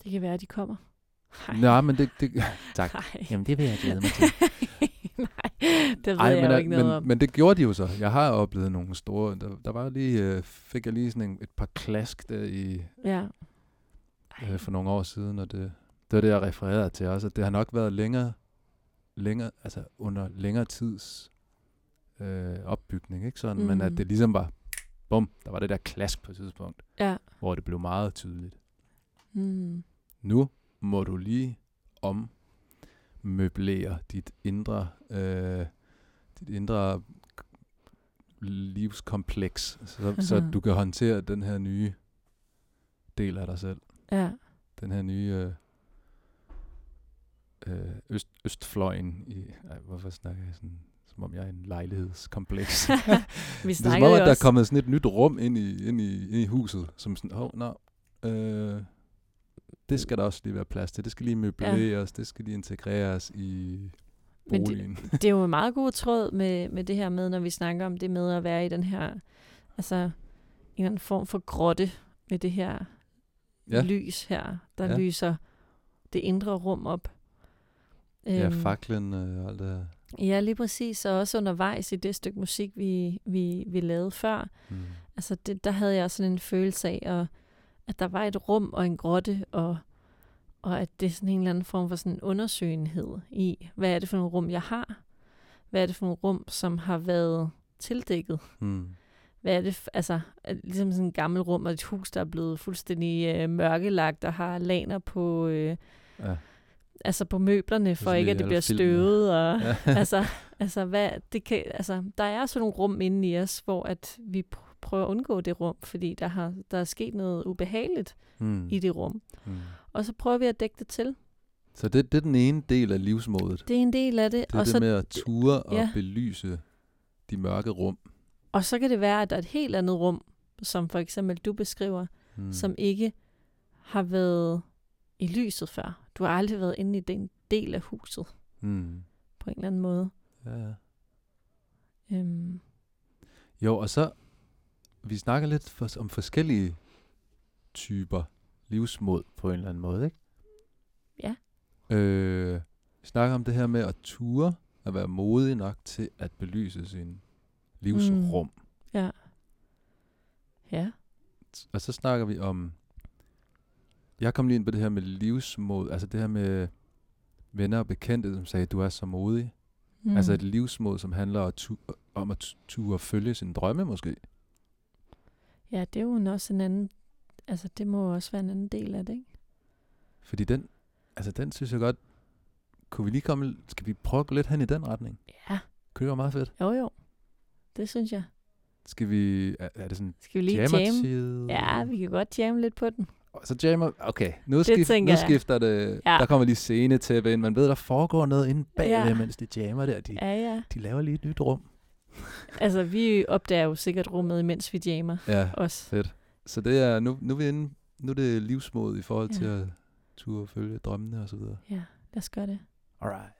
Det kan være, at de kommer. Ej. Nej, men det... det tak. Ej. Jamen, det vil jeg glæde mig til. Nej, det ved Ej, jeg men, jo ikke noget men, om. Men det gjorde de jo så. Jeg har oplevet nogle store... Der, der var lige... Øh, fik jeg lige sådan en, et par klask der i... Ja. Øh, for nogle år siden, og det, det var det, jeg refererede til også, at det har nok været længere, længere altså under længere tids øh, opbygning, ikke sådan, mm. men at mm. det ligesom var, bum, der var det der klask på et tidspunkt, ja. hvor det blev meget tydeligt. Mm. Nu må du lige ommøblere dit indre, øh, dit indre livskompleks, så, så du kan håndtere den her nye del af dig selv. Ja. Den her nye øh øst, østfløjen i... Ej, hvorfor snakker jeg sådan som om jeg er en lejlighedskompleks. Vi det er som om, at der er kommet sådan et nyt rum ind i, ind i, ind i huset, som sådan, oh, no, øh, det skal der også lige være plads til. Det skal lige møbleres, ja. det skal lige integreres i boligen. Men det, det er jo en meget god tråd med, med det her med, når vi snakker om det med at være i den her, altså en eller anden form for grotte med det her ja. lys her, der ja. lyser det indre rum op. Ja, øhm, faklen og alt det her. Ja, lige præcis. Og også undervejs i det stykke musik, vi, vi, vi lavede før. Mm. Altså, det, der havde jeg sådan en følelse af, at, at der var et rum og en grotte, og, og at det er sådan en eller anden form for sådan en undersøgenhed i, hvad er det for nogle rum, jeg har? Hvad er det for nogle rum, som har været tildækket? Mm. Hvad er det, altså, ligesom sådan et gammelt rum og et hus, der er blevet fuldstændig øh, mørkelagt og har laner på... Øh, ja altså på møblerne, for ikke at det bliver støvet. Og, ja. altså, altså, hvad, det kan, altså, der er sådan nogle rum inde i os, hvor at vi prøver at undgå det rum, fordi der, har, der er sket noget ubehageligt mm. i det rum. Mm. Og så prøver vi at dække det til. Så det, det er den ene del af livsmådet. Det er en del af det. Det er og det så, med at ture og ja. belyse de mørke rum. Og så kan det være, at der er et helt andet rum, som for eksempel du beskriver, mm. som ikke har været i lyset før. Du har aldrig været inde i den del af huset. Mm. På en eller anden måde. Ja, ja. Øhm. Jo, og så, vi snakker lidt for, om forskellige typer livsmod på en eller anden måde, ikke? Ja. Øh, vi snakker om det her med at ture, at være modig nok til at belyse sin livsrum. Mm. Ja. Ja. Og så snakker vi om jeg kom lige ind på det her med livsmod, altså det her med venner og bekendte, som sagde, at du er så modig. Mm. Altså et livsmod, som handler om at, tu- om at ture følge sin drømme måske. Ja, det er jo også en anden, altså det må også være en anden del af det, ikke? Fordi den, altså den synes jeg godt, kunne vi lige komme, skal vi prøve at gå lidt hen i den retning? Ja, Kunne det være meget fedt? jo jo. Det synes jeg. Skal vi, er, er det sådan Skal vi lige jamme? Ja, vi kan godt jamme lidt på den. Så jammer, okay, nu, skift, tænker nu jeg. skifter det, Ja. der kommer lige scene til ind. Man ved, der foregår noget inde bagved, Ja. mens de jammer der. De, Ja, ja. de laver lige et nyt rum. Altså, vi opdager jo sikkert rummet, imens vi jammer Ja, os. fedt. Så det er, nu, nu er vi inde, nu er det livsmod i forhold Ja. til at turde følge drømmene og så videre. Ja, lad os gøre det. Alright.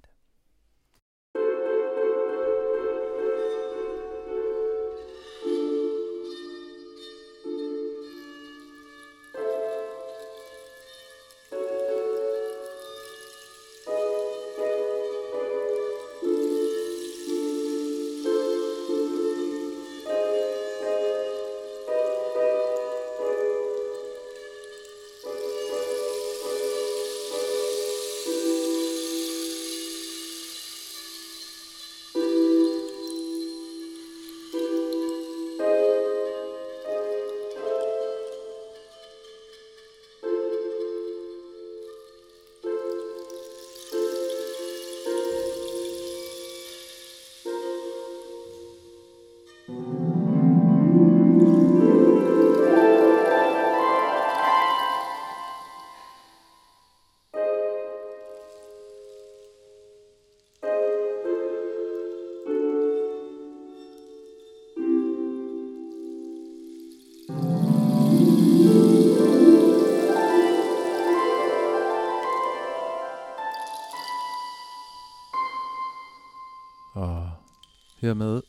Hermed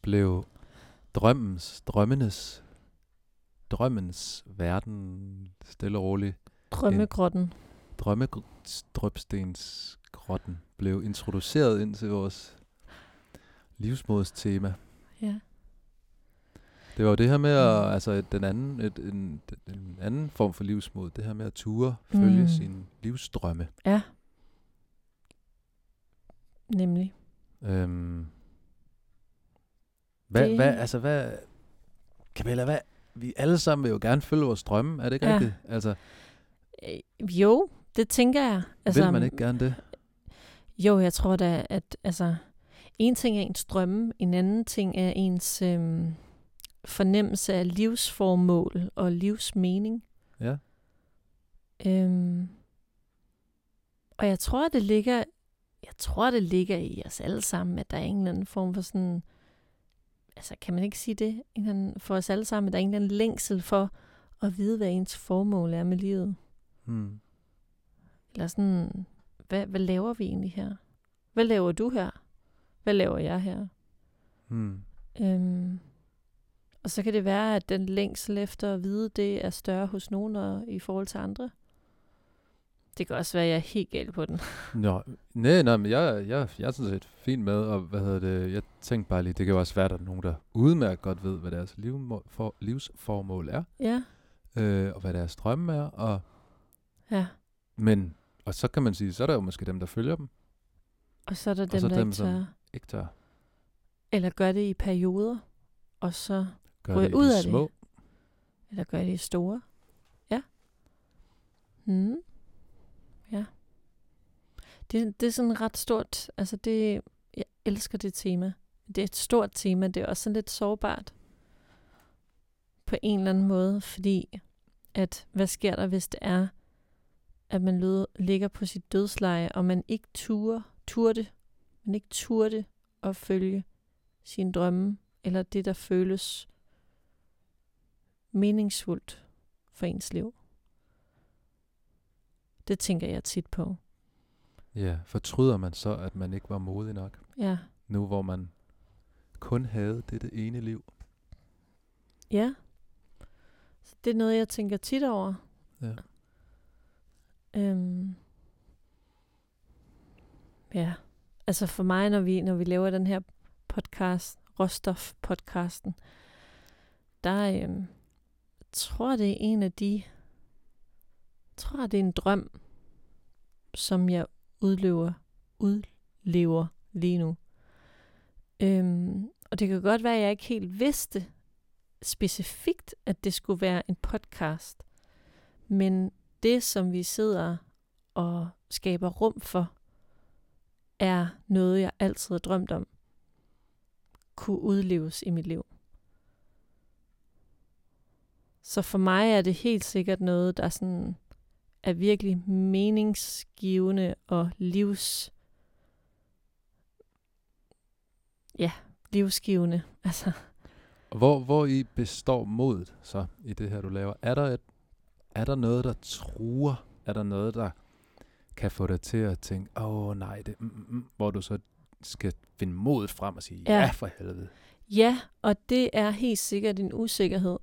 blev drømmens, drømmenes, drømmens verden stille og roligt. Drømmegrotten. Drømmedrøbstensgrotten blev introduceret ind til vores livsmods tema. Ja. Det var jo det her med at, Mm. altså den anden, et, en, en anden form for livsmod, det her med at ture, følge Mm. sin livsdrømme. Ja. Nemlig. Øhm, hvad, Det- hvad, altså hvad, Camilla, hvad, vi alle sammen vil jo gerne følge vores drømme, er det ikke Ja. rigtigt? Altså, Øh, Jo, det tænker jeg. altså, vil man ikke gerne det? Jo, jeg tror da, at altså, en ting er ens drømme, en anden ting er ens øhm, fornemmelse af livsformål og livsmening. Ja. Øhm, og jeg tror, det ligger, jeg tror, det ligger i os alle sammen, at der er en eller anden form for sådan, altså kan man ikke sige det, en eller anden, for os alle sammen, at der er en eller anden længsel for at vide, hvad ens formål er med livet. Hmm. Eller sådan, hvad, hvad laver vi egentlig her? Hvad laver du her? Hvad laver jeg her? Hmm. Øhm, og så kan det være, at den længsel efter at vide, det er større hos nogen og i forhold til andre. Det kan også være, at jeg er helt gal på den. Nå, nej, nej, men jeg, jeg, jeg er sådan set fint med, og hvad hedder det, jeg tænkte bare lige, det kan jo også være, at der er nogen, der udmærket godt ved, hvad deres livmo- for, livsformål er, Ja, øh, og hvad deres drømme er, og, ja. men, og så kan man sige, så er der jo måske dem, der følger dem, Og så er der Og dem, så der dem, ikke tør. ikke tør Eller gør det i perioder, og så Ryge det ud de af det. små. eller gør det i store. Ja. Mm. Det, det er sådan ret stort. Altså det, jeg elsker det tema. Det er et stort tema. Det er også sådan lidt sårbart. På en eller anden måde. Fordi, at hvad sker der, hvis det er, at man lød, ligger på sit dødsleje, og man ikke turde, turde, man ikke turde at følge sine drømme, eller det, der føles meningsfuldt for ens liv. Det tænker jeg tit på. Ja, fortryder man så, at man ikke var modig nok, Ja. nu hvor man kun havde dette ene liv? Ja. Så det er noget, jeg tænker tit over. Ja. Øhm. Ja. Altså for mig, når vi, når vi laver den her podcast, Råstof-podcasten, der øhm, tror det er en af de, tror det er en drøm, som jeg udlever, udlever lige nu. Øhm, og det kan godt være, at jeg ikke helt vidste specifikt, at det skulle være en podcast. Men det, som vi sidder og skaber rum for, er noget, jeg altid har drømt om, kunne udleves i mit liv. Så for mig er det helt sikkert noget, der sådan er virkelig meningsgivende og livs... Ja, livsgivende. Altså, Hvor, hvor i består modet så i det her, du laver? Er der, et, er der noget, der truer? Er der noget, der kan få dig til at tænke, åh oh, nej, det, mm, mm, mm, hvor du så skal finde modet frem og sige, ja, Ja. ja for helvede. Ja, og det er helt sikkert en usikkerhed.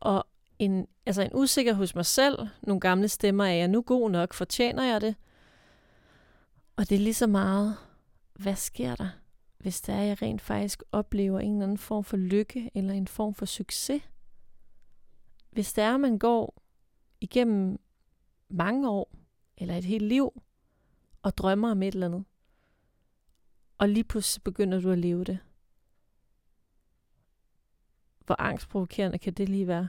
Og en, altså en usikkerhed hos mig selv. Nogle gamle stemmer, er jeg nu god nok? Fortjener jeg det? Og det er lige så meget, hvad sker der, hvis der er, jeg rent faktisk oplever en eller anden form for lykke eller en form for succes? Hvis der er, man går igennem mange år eller et helt liv og drømmer om et eller andet, og lige pludselig begynder du at leve det. Hvor angstprovokerende kan det lige være?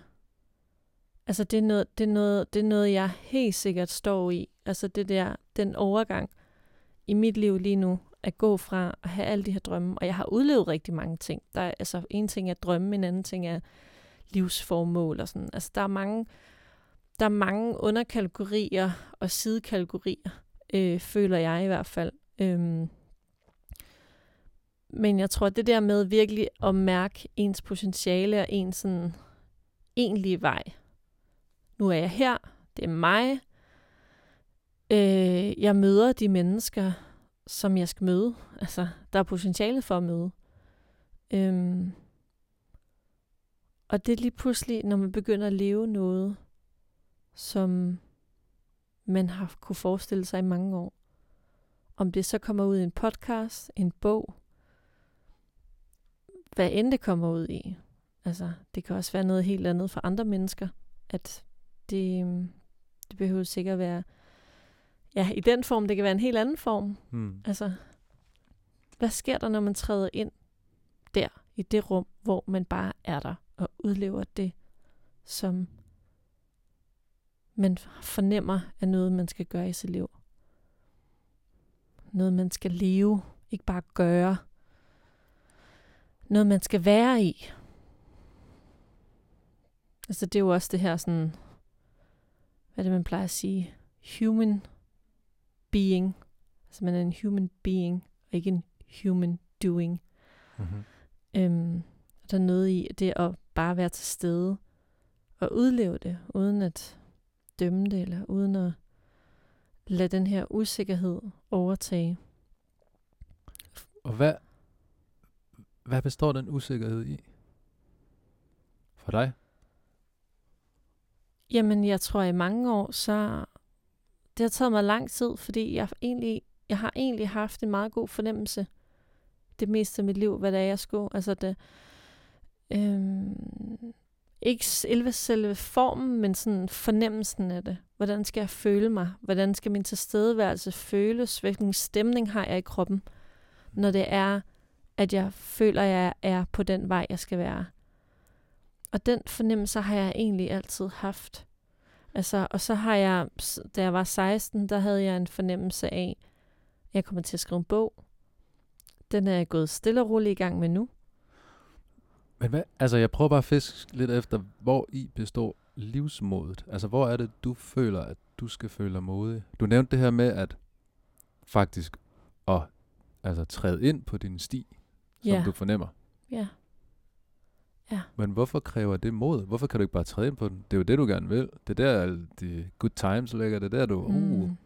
Altså, det er noget, det er noget, det er noget jeg helt sikkert står i. Altså, det der, den overgang i mit liv lige nu, at gå fra at have alle de her drømme. Og jeg har udlevet rigtig mange ting. Der er, altså, en ting er drømme, en anden ting er livsformål og sådan. Altså, der er mange, der er mange underkategorier og sidekategorier, øh, føler jeg i hvert fald. Øhm, men jeg tror, det der med virkelig at mærke ens potentiale og ens sådan egentlige vej. Nu er jeg her, det er mig. Øh, jeg møder de mennesker, som jeg skal møde. Altså, der er potentiale for at møde. Øhm, og det er lige pludselig, når man begynder at leve noget, som man har kunne forestille sig i mange år. Om det så kommer ud i en podcast, en bog, hvad end det kommer ud i. Altså, det kan også være noget helt andet for andre mennesker, at det, øhm, det behøver sikkert være, ja, i den form, det kan være en helt anden form. Hmm. Altså, hvad sker der, når man træder ind der, i det rum, hvor man bare er der og udlever det, som man fornemmer er noget, man skal gøre i sit liv. Noget, man skal leve, ikke bare gøre. Noget, man skal være i. Altså, det er jo også det her sådan, hvad er det, man plejer at sige? Human being. Altså, man er en human being, og ikke en human doing. Mm-hmm. Øhm, der er noget i det at bare være til stede og udleve det, uden at dømme det, eller uden at lade den her usikkerhed overtage. Og hvad, hvad består den usikkerhed i? For dig? Jamen, jeg tror i mange år, så det har taget mig lang tid, fordi jeg egentlig, jeg har egentlig haft en meget god fornemmelse det meste af mit liv, hvad det er, jeg skulle. Altså det, øhm, ikke selve, selve formen, men sådan fornemmelsen af det. Hvordan skal jeg føle mig? Hvordan skal min tilstedeværelse føles? Hvilken stemning har jeg i kroppen, når det er, at jeg føler, at jeg er på den vej, jeg skal være? Og den fornemmelse har jeg egentlig altid haft. Altså, og så har jeg, da jeg var 16, der havde jeg en fornemmelse af, at jeg kommer til at skrive en bog. Den er jeg gået stille og roligt i gang med nu. Men hvad, altså jeg prøver bare at fiske lidt efter, hvor i består livsmodet? Altså hvor er det, du føler, at du skal føle dig modig? Du nævnte det her med, at faktisk at altså, træde ind på din sti, som Ja. du fornemmer. Ja. Men hvorfor kræver det mod? Hvorfor kan du ikke bare træde ind på den? Det er jo det, du gerne vil. Det er der, de good times ligger. Det er der, du... Uh, Mm.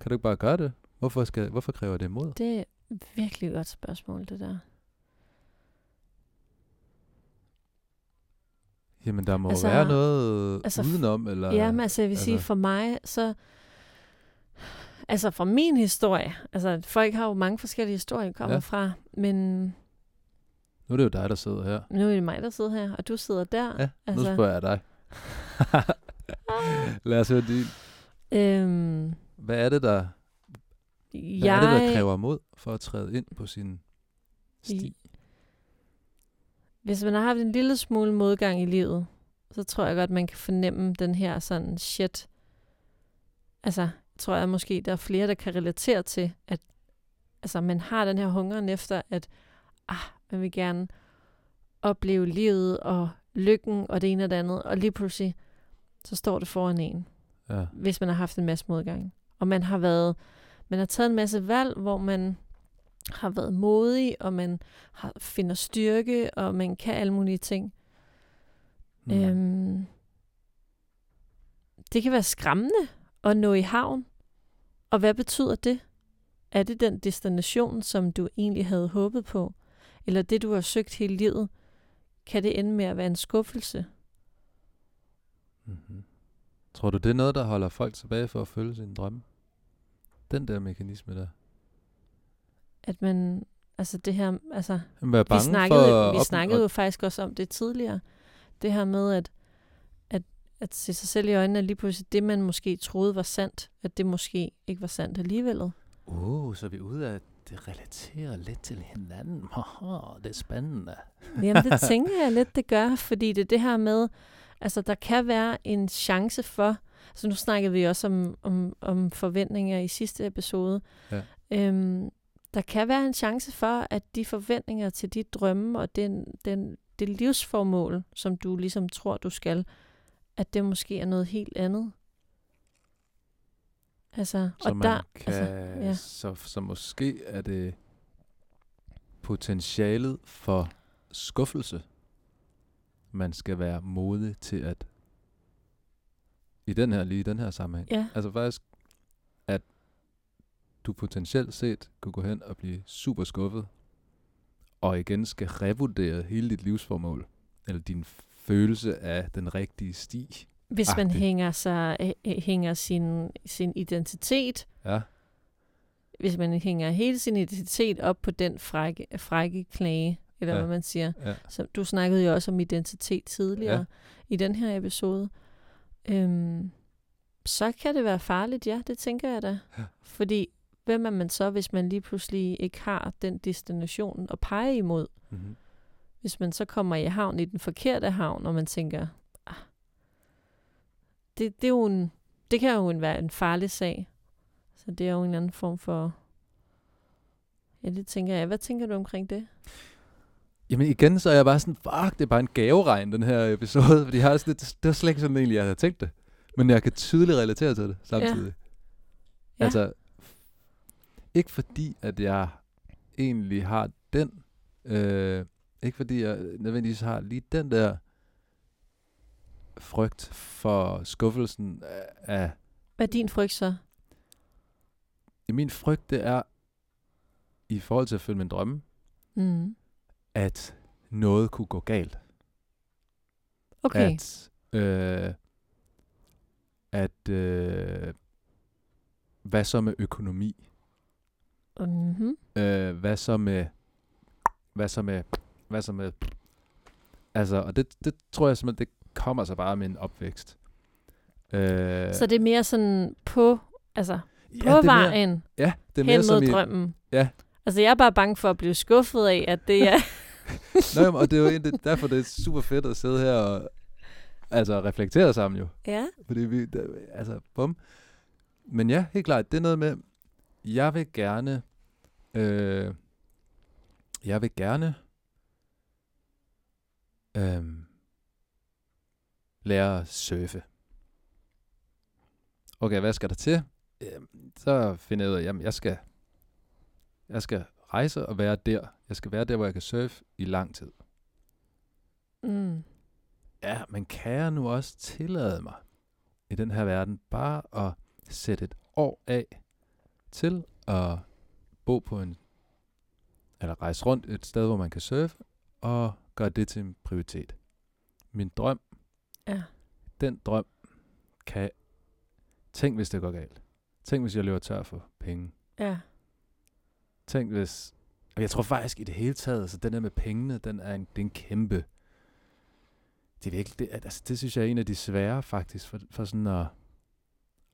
kan du ikke bare gøre det? Hvorfor, skal, hvorfor kræver det mod? Det er virkelig et godt spørgsmål, det der. Jamen, der må Altså- være noget altså, udenom, eller... Ja, men altså jeg vil sige, altså- for mig, så... Altså fra min historie, altså folk har jo mange forskellige historier, kommer Ja. fra, men Nu er det jo dig, der sidder her. nu er det mig, der sidder her, og du sidder der. Ja, altså, nu spørger jeg dig. Lad os høre din. øhm, Hvad er det, der, hvad jeg, er det, der kræver mod for at træde ind på sin sti? Hvis man har haft en lille smule modgang i livet, så tror jeg godt, man kan fornemme den her sådan shit. Altså, tror jeg måske, der er flere, der kan relatere til, at altså, man har den her hungeren efter, at ah, man vil gerne opleve livet og lykken og det ene og det andet, og lige pludselig, så står det foran en, Ja. hvis man har haft en masse modgang. Og man har været, man har taget en masse valg, hvor man har været modig, og man har, finder styrke, og man kan alle mulige ting. Mm. Øhm, det kan være skræmmende at nå i havn. Og hvad betyder det? Er det den destination, som du egentlig havde håbet på? Eller det, du har søgt hele livet? Kan det ende med at være en skuffelse? Mm-hmm. Tror du, det er noget, der holder folk tilbage for at følge sine drømme? Den der mekanisme der. At man, altså det her, altså Jamen, være vi bange snakkede, for vi op- snakkede jo faktisk også om det tidligere. Det her med at, at, at se sig selv i øjnene, at lige pludselig det, man måske troede var sandt, at det måske ikke var sandt alligevel. Uh, så er vi ude af det relaterer lidt til hinanden. Haha, det er spændende. Jamen, det tænker jeg lidt, det gør, fordi det er det her med, altså der kan være en chance for, så nu snakkede vi også om, om, om forventninger i sidste episode, Ja. øhm, der kan være en chance for, at de forventninger til de drømme og den, den, det livsformål, som du ligesom tror, du skal, at det måske er noget helt andet. Altså, Så og man der, kan, altså, ja. så, så måske er det potentialet for skuffelse, man skal være modig til at i den her lige i den her sammenhæng. ja, Altså faktisk, at du potentielt set kunne gå hen og blive super skuffet, og igen skal revurdere hele dit livsformål, eller din følelse af den rigtige sti. Hvis man agtigt. hænger, sig, øh, øh, hænger sin, sin identitet Ja, hvis man hænger hele sin identitet op på den frække, frække klage, eller Ja. hvad man siger. ja. Så du snakkede jo også om identitet tidligere Ja. i den her episode. Øhm, så kan det være farligt, ja, det tænker jeg da. Ja. Fordi hvem er man så, hvis man lige pludselig ikke har den destination at pege imod? Mm-hmm. Hvis man så kommer i havn i den forkerte havn, og man tænker, det, det, er jo en, det kan jo en, være en farlig sag. Så det er jo en anden form for... Ja, det tænker jeg. Hvad tænker du omkring det? Jamen igen, så er jeg bare sådan, fuck, det er bare en gaveregn, den her episode. Fordi jeg har sådan, det, det var slet ikke sådan egentlig, jeg havde tænkt det. Men jeg kan tydeligt relatere til det samtidig. Ja. Altså, ikke fordi, at jeg egentlig har den, øh, ikke fordi jeg nødvendigvis har lige den der frygt for skuffelsen af, Hvad er din frygt så? min frygt, det er, i forhold til at følge min drømme, Mm. at noget kunne gå galt. Okay. At, øh, at øh, hvad så med økonomi? Mm-hmm. Øh, hvad så med, hvad så med, hvad så med, altså, og det, det tror jeg simpelthen, det kommer så bare med en opvækst. Øh, Så det er mere sådan på, altså på ja, er mere, vejen ja, det er hen mere mod som i, drømmen. Ja. Altså jeg er bare bange for at blive skuffet af, at det er... Nå, jamen, og det er jo egentlig derfor, det er super fedt at sidde her og altså, reflektere sammen jo. ja. Fordi vi, der, altså, bum. Men ja, helt klart, det er noget med, jeg vil gerne, øh, jeg vil gerne øh, lære at surfe. Okay, hvad skal der til? Øh, så finder jeg ud af, jamen, jeg skal, jeg skal rejse og være der. Jeg skal være der, hvor jeg kan surfe i lang tid. Mm. Ja, men kan jeg nu også tillade mig i den her verden bare at sætte et år af til at bo på en, eller rejse rundt et sted, hvor man kan surfe, og gøre det til en prioritet. Min drøm, Ja. den drøm, kan... Tænk, hvis det går galt. Tænk, hvis jeg løber tør for penge. Ja. Tænk, hvis... Og jeg tror faktisk i det hele taget, så den der med pengene, den er en, det er en kæmpe... Det er virkelig, det, altså, det synes jeg er en af de svære faktisk, for, for sådan at,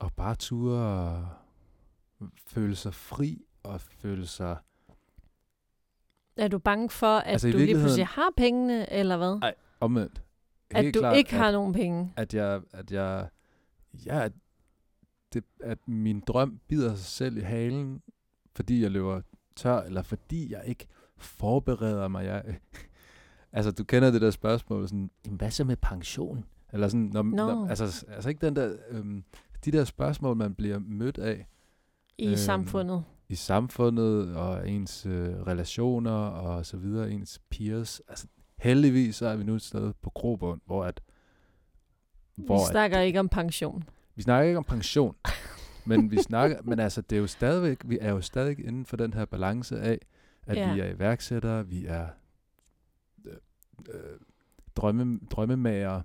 at bare ture og føle sig fri og føle sig... Er du bange for, at Altså, altså, du lige pludselig har pengene, eller hvad? Ej. Omvendt. At helt du klart, ikke har at, nogen penge. at jeg, at jeg, ja, at, det, at min drøm bider sig selv i halen, fordi jeg løber tør, eller fordi jeg ikke forbereder mig. Jeg, altså, du kender det der spørgsmål, sådan, "Jamen, hvad så med pension? Eller sådan, når, Nå. når, altså, altså ikke den der, øhm, de der spørgsmål, man bliver mødt af I Øhm, samfundet. i samfundet, og ens øh, relationer, og så videre, ens peers. Altså, heldigvis så er vi nu et sted på grobund, hvor at, Vi snakker ikke om pension. vi snakker ikke om pension, men vi snakker, men altså, det er jo stadigvæk, vi er jo stadig inden for den her balance af, at Ja. vi er iværksættere, vi er øh, øh, drømme, drømmemager,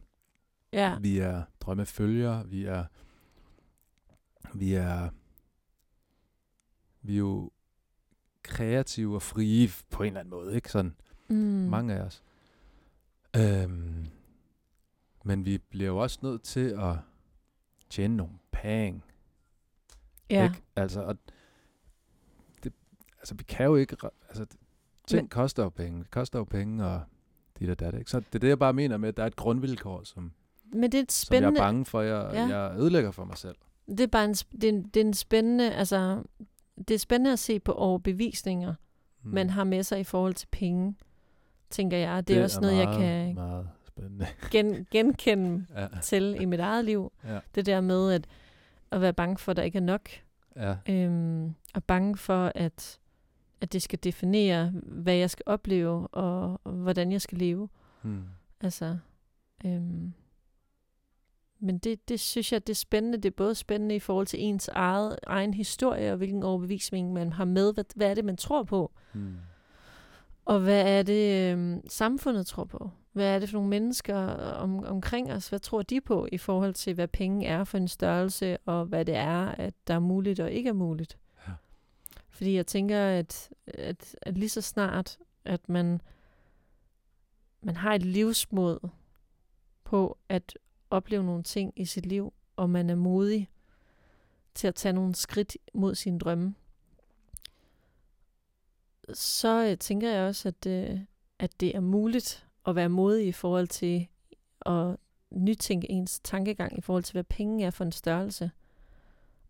Ja, vi er drømmefølgere, vi er, vi er, vi er jo kreative og frie på en eller anden måde, ikke sådan? mm. Mange af os. Øhm, men vi bliver jo også nødt til at tjene nogle penge. ja. Ikke? Altså, og det, altså, vi kan jo ikke... Altså, ting Men- koster jo penge. Det koster jo penge, og dit og dat, ikke? Så det er det, jeg bare mener med, at der er et grundvilkår, som, Men det er et som jeg spændende... er bange for, at jeg, Ja. jeg ødelægger for mig selv. Det er bare en, det er, en, det er en spændende, altså, det er spændende at se på overbevisninger, Mm. man har med sig i forhold til penge, tænker jeg. Det er også noget, jeg meget, kan Meget spændende. gen, genkende ja, til i mit eget liv. ja, Det der med at, at være bange for, at der ikke er nok. ja. Øhm, og bange for, at, at det skal definere, hvad jeg skal opleve, og, og hvordan jeg skal leve. Hmm. Altså, øhm, men det, det synes jeg, det er spændende. Det er både spændende i forhold til ens eget, egen historie, og hvilken overbevisning man har med. Hvad, hvad er det, man tror på? Hmm. Og hvad er det, øhm, samfundet tror på? Hvad er det for nogle mennesker om, omkring os? Hvad tror de på i forhold til, hvad penge er for en størrelse, og hvad det er, at der er muligt og ikke er muligt? Ja. Fordi jeg tænker, at, at, at lige så snart, at man, man har et livsmod på at opleve nogle ting i sit liv, og man er modig til at tage nogle skridt mod sine drømme, så øh, tænker jeg også, at, øh, at det er muligt at være modig i forhold til at nytænke ens tankegang i forhold til, hvad penge er for en størrelse,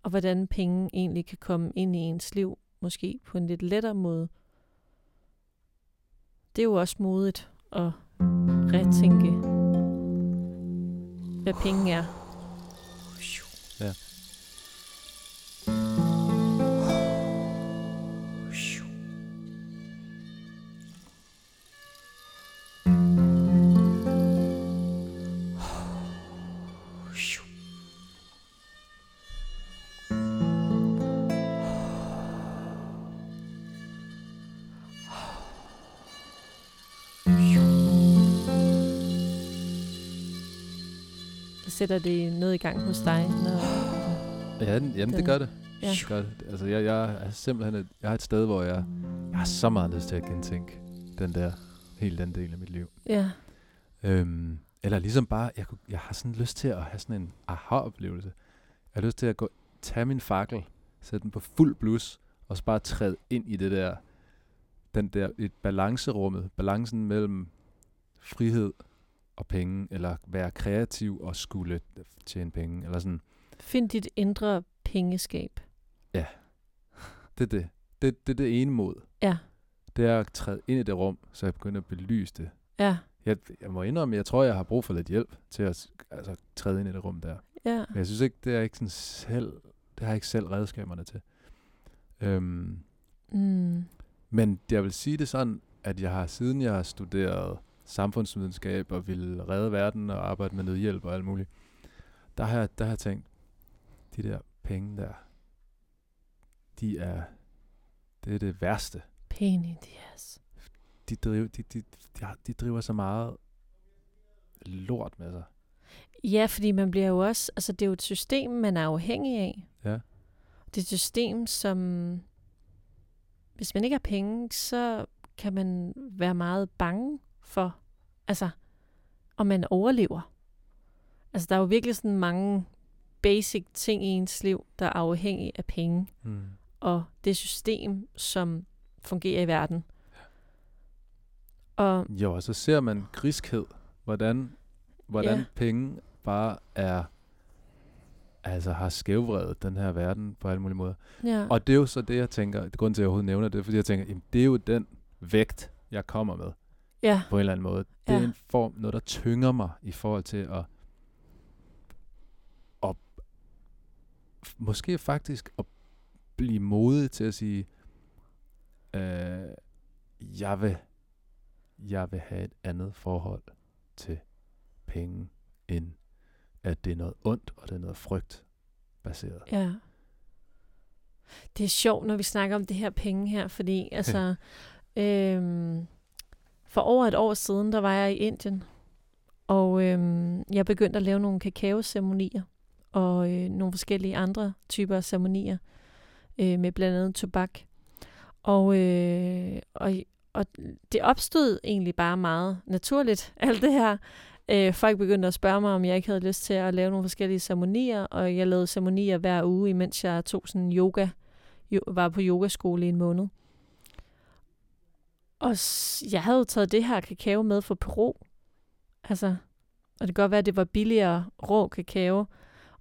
og hvordan penge egentlig kan komme ind i ens liv, måske på en lidt lettere måde. Det er jo også modigt at retænke, hvad penge er. Sætter det noget i gang hos dig? Når, Ja, den, jamen det gør det. ja. Det gør det. Altså, jeg, jeg er simpelthen et, jeg har et sted, hvor jeg, jeg har så meget lyst til at gentænke den der, hele den del af mit liv. ja, Øhm, eller ligesom bare, jeg, kunne, jeg har sådan lyst til at have sådan en aha-oplevelse. Jeg har lyst til at gå, tage min fakkel, sætte den på fuld blus, og så bare træde ind i det der, den der, et balancerummet, balancen mellem frihed og penge, eller være kreativ og skulle tjene penge, eller sådan. find dit indre pengeskab. Det er det. Det, det er det ene mod. Ja, Det er at træde ind i det rum, så jeg begynder at belyse det. ja, Jeg, jeg må indrømme, jeg tror, jeg har brug for lidt hjælp til at altså, træde ind i det rum der. ja. Men jeg synes ikke, det er ikke sådan selv, det har jeg ikke selv redskaberne til. Øhm, Mm. men jeg vil sige det sådan, at jeg har siden jeg har studeret samfundsvidenskab og ville redde verden og arbejde med nødhjælp og alt muligt, der har der har jeg tænkt, de der penge der, de er, det er det værste. Pain in the ass. De driver, de, de, de, de driver så meget lort med sig. Ja, fordi man bliver jo også, altså det er jo et system, man er afhængig af. Ja. Det er et system, som, hvis man ikke har penge, så kan man være meget bange for, altså, om man overlever. Altså, der er jo virkelig sådan mange basic ting i ens liv, der er afhængige af penge, Mm. og det system, som fungerer i verden. Og Jo, og så ser man griskhed. Hvordan, hvordan Ja. penge bare er, altså har skævvredet den her verden på alle mulige måder. Ja. Og det er jo så det, jeg tænker, det grund til, at jeg overhovedet nævner det, er, fordi jeg tænker, jamen, det er jo den vægt, jeg kommer med ja. på en eller anden måde. Det er Ja. en form, noget, der tynger mig i forhold til at, at måske faktisk at blive modig til at sige, øh, jeg vil jeg vil have et andet forhold til penge, end at det er noget ondt, og det er noget frygt baseret. Ja. Det er sjovt, når vi snakker om det her penge her, fordi altså, øhm, for over et år siden, der var jeg i Indien, og øhm, jeg begyndte at lave nogle kakaoceremonier, og øh, nogle forskellige andre typer af ceremonier, øh, med blandt andet tobak. Og, øh, og, og det opstod egentlig bare meget naturligt, alt det her. Øh, folk begyndte at spørge mig, om jeg ikke havde lyst til at lave nogle forskellige ceremonier, og jeg lavede ceremonier hver uge, imens jeg tog sådan yoga, jo, var på yogaskole i en måned. Og jeg havde jo taget det her kakao med fra Peru. Altså, og det kan godt være, at det var billigere rå kakao,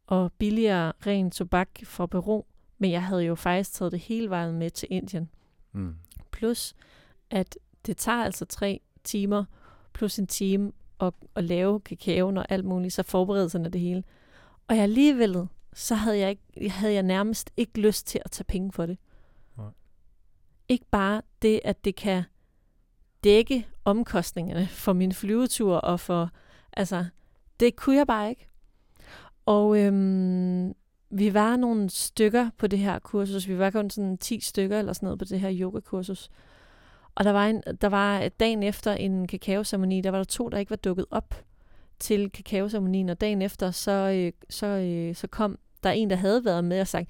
og billigere ren tobak fra Peru, men jeg havde jo faktisk taget det hele vejen med til Indien. Mm. Plus, at det tager altså tre timer, plus en time at, at lave kakaoen og alt muligt, så forberedelserne og det hele. Og jeg alligevel, så havde jeg, ikke, havde jeg nærmest ikke lyst til at tage penge for det. Nej. Ikke bare det, at det kan dække omkostningerne for min flyvetur og for, altså, det kunne jeg bare ikke. Og øhm, vi var nogle stykker på det her kursus. Vi var kun sådan 10 stykker eller sådan noget på det her yogakursus. Og der var, en, der var dagen efter en kakaoceremoni, der var der to, der ikke var dukket op til kakaoceremonien, og dagen efter, så, øh, så, øh, så kom der en, der havde været med og sagt,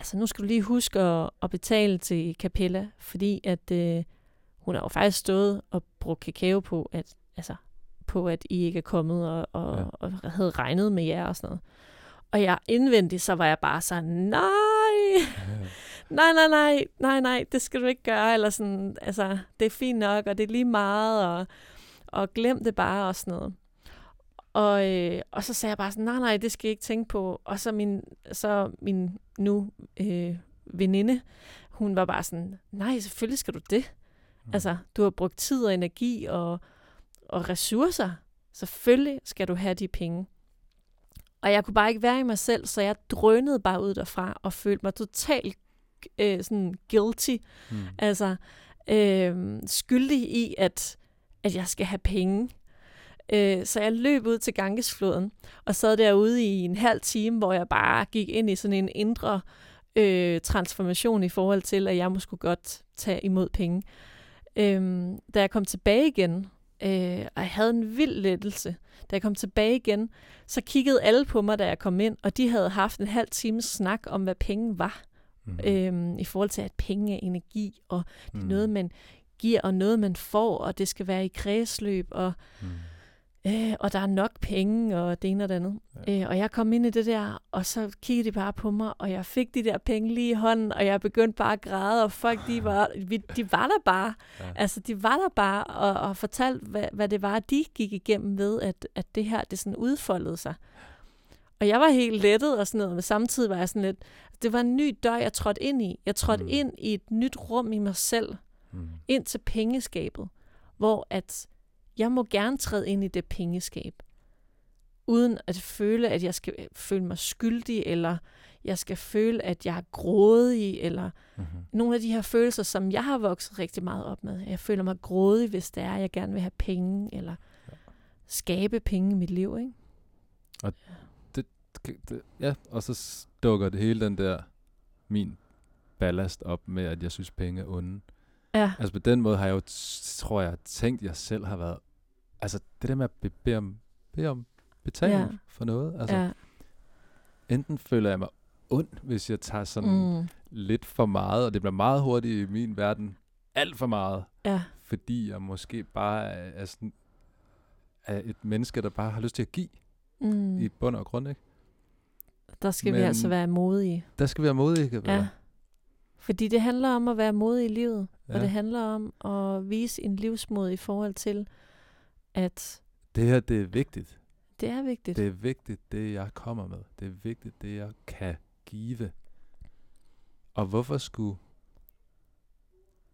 altså nu skal du lige huske at, at betale til Capella, fordi at øh, hun har jo faktisk stået og brugt kakao på, at, altså, på, at I ikke er kommet og, og, Ja. og havde regnet med jer og sådan noget. Og jeg indvendigt, så var jeg bare sådan, nej, nej, nej, nej, nej, nej, det skal du ikke gøre, eller sådan, altså, det er fint nok, og det er lige meget, og, og glem det bare, og sådan noget. Og, øh, og så sagde jeg bare sådan, nej, nej, det skal jeg ikke tænke på. Og så min, så min nu øh, veninde, hun var bare sådan, nej, selvfølgelig skal du det. Mm. Altså, du har brugt tid og energi og, og ressourcer. Selvfølgelig skal du have de penge. Og jeg kunne bare ikke være i mig selv, så jeg drønede bare ud derfra og følte mig totalt øh, sådan guilty. Mm. Altså, øh, skyldig i, at, at jeg skal have penge. Øh, så jeg løb ud til Gangesfloden og sad derude i en halv time, hvor jeg bare gik ind i sådan en indre øh, transformation i forhold til, at jeg måske godt tage imod penge. Øh, da jeg kom tilbage igen, øh, og jeg havde en vild lettelse, da jeg kom tilbage igen, så kiggede alle på mig, da jeg kom ind, og de havde haft en halv times snak om, hvad penge var, Mm. øh, i forhold til, at penge er energi, og mm. noget, man giver, og noget, man får, og det skal være i kredsløb, og, Mm. Øh, og der er nok penge, og det ene og det andet. Ja. Øh, og jeg kom ind i det der, og så kiggede de bare på mig, og jeg fik de der penge lige i hånden, og jeg begyndte bare at græde, og folk, de var, de var der bare. Ja. Altså, de var der bare, og, og fortalte, hvad, hvad det var, de gik igennem ved, at, at det her, det sådan udfoldede sig. Og jeg var helt lettet og sådan noget, men samtidig var jeg sådan lidt, det var en ny dør, jeg trådte ind i. Jeg trådte mm. ind i et nyt rum i mig selv, Mm. ind til pengeskabet, hvor at jeg må gerne træde ind i det pengeskab, uden at føle, at jeg skal føle mig skyldig, eller jeg skal føle, at jeg er grådig, eller Mm-hmm. nogle af de her følelser, som jeg har vokset rigtig meget op med. Jeg føler mig grådig, hvis det er, at jeg gerne vil have penge, eller Ja. skabe penge i mit liv. Ikke? det, ja, og så dukker det hele den der min ballast op med, at jeg synes, penge er onde. Ja, Altså på den måde har jeg jo, tror jeg, tænkt, at jeg selv har været... Altså det der med at be- bede om, bede om betaling Ja. for noget. Altså ja. enten føler jeg mig ond, hvis jeg tager sådan mm. Lidt for meget, og det bliver meget hurtigt i min verden alt for meget, ja, fordi jeg måske bare er, er, sådan, er et menneske, der bare har lyst til at give mm. i bund og grund, ikke? Der skal vi Men- altså være modige. Der skal vi være modige, kan Ja. Fordi det handler om at være modig i livet, ja. Og det handler om at vise en livsmod i forhold til, at Det her, det er vigtigt. Det er vigtigt. Det er vigtigt, det jeg kommer med. Det er vigtigt, det jeg kan give. Og hvorfor skulle...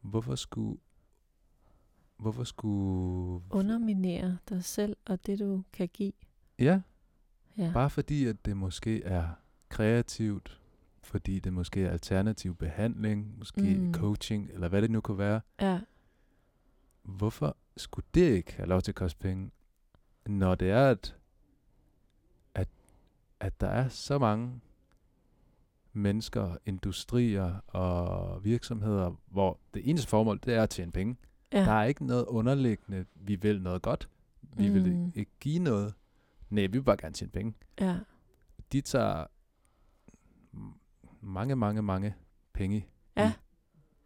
Hvorfor skulle... Hvorfor skulle... Underminere dig selv og det, du kan give. Ja, Ja. bare fordi, at det måske er kreativt, fordi det måske er alternativ behandling, måske Mm. coaching, eller hvad det nu kunne være. ja. Hvorfor skulle det ikke have lov til at koste penge, når det er, at, at, at der er så mange mennesker, industrier og virksomheder, hvor det eneste formål, det er at tjene penge. Ja. Der er ikke noget underliggende, vi vil noget godt. Vi mm. vil Mm. ikke give noget. Nej, vi vil bare gerne tjene penge. ja. De tager mange, mange, mange penge Ja.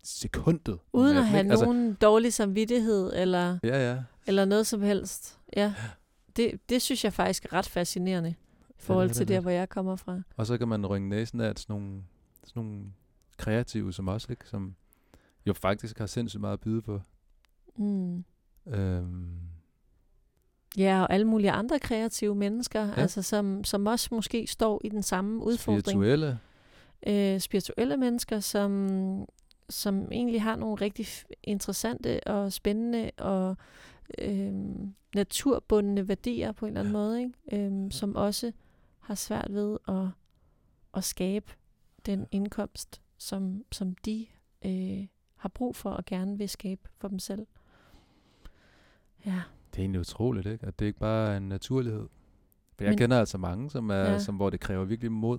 sekundet. Uden at have? Altså, nogen dårlig samvittighed eller, Ja, ja. eller noget som helst. Ja. Det, det synes jeg faktisk er ret fascinerende i forhold det til der, hvor jeg kommer fra. Og så kan man rynge næsen af, at sådan nogle, sådan nogle kreative som os, ikke? som jo faktisk har sindssygt meget at byde på. Mm. Øhm, Ja, og alle mulige andre kreative mennesker, ja. Ja. altså som, som også måske står i den samme udfordring. spirituelle. Øh, spirituelle mennesker, som, som egentlig har nogle rigtig interessante og spændende og øh, naturbundne værdier på en eller anden måde, ikke? Øh, som også har svært ved at, at skabe den indkomst, som, som de øh, har brug for og gerne vil skabe for dem selv. Ja, Det er egentlig utroligt, ikke? At det ikke bare er en naturlighed. For jeg Men- kender altså mange, som er, Ja. ja. som, hvor det kræver virkelig mod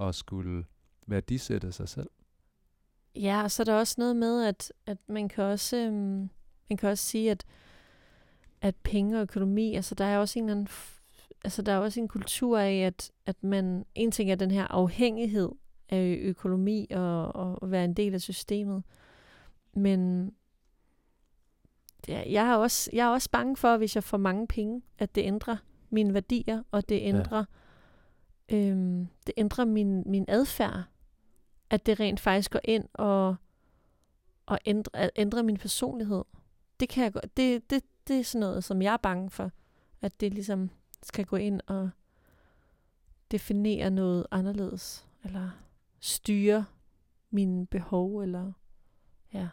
at skulle værdisætte sig selv. Ja, og så er der også noget med, at, at man kan også øhm, man kan også sige, at, at penge og økonomi, altså der er også en eller anden, altså der er også en kultur af, at, at man, en ting er den her afhængighed af økonomi og, og være en del af systemet, men ja, jeg, er også, jeg er også bange for, hvis jeg får mange penge, at det ændrer mine værdier, og det ændrer, ja. øhm, det ændrer min, min adfærd at det rent faktisk går ind og, og ændre, at ændre min personlighed. Det, kan jeg, det, det, det er sådan noget, som jeg er bange for. At det ligesom skal gå ind og definere noget anderledes. Eller styre mine behov. Eller ja.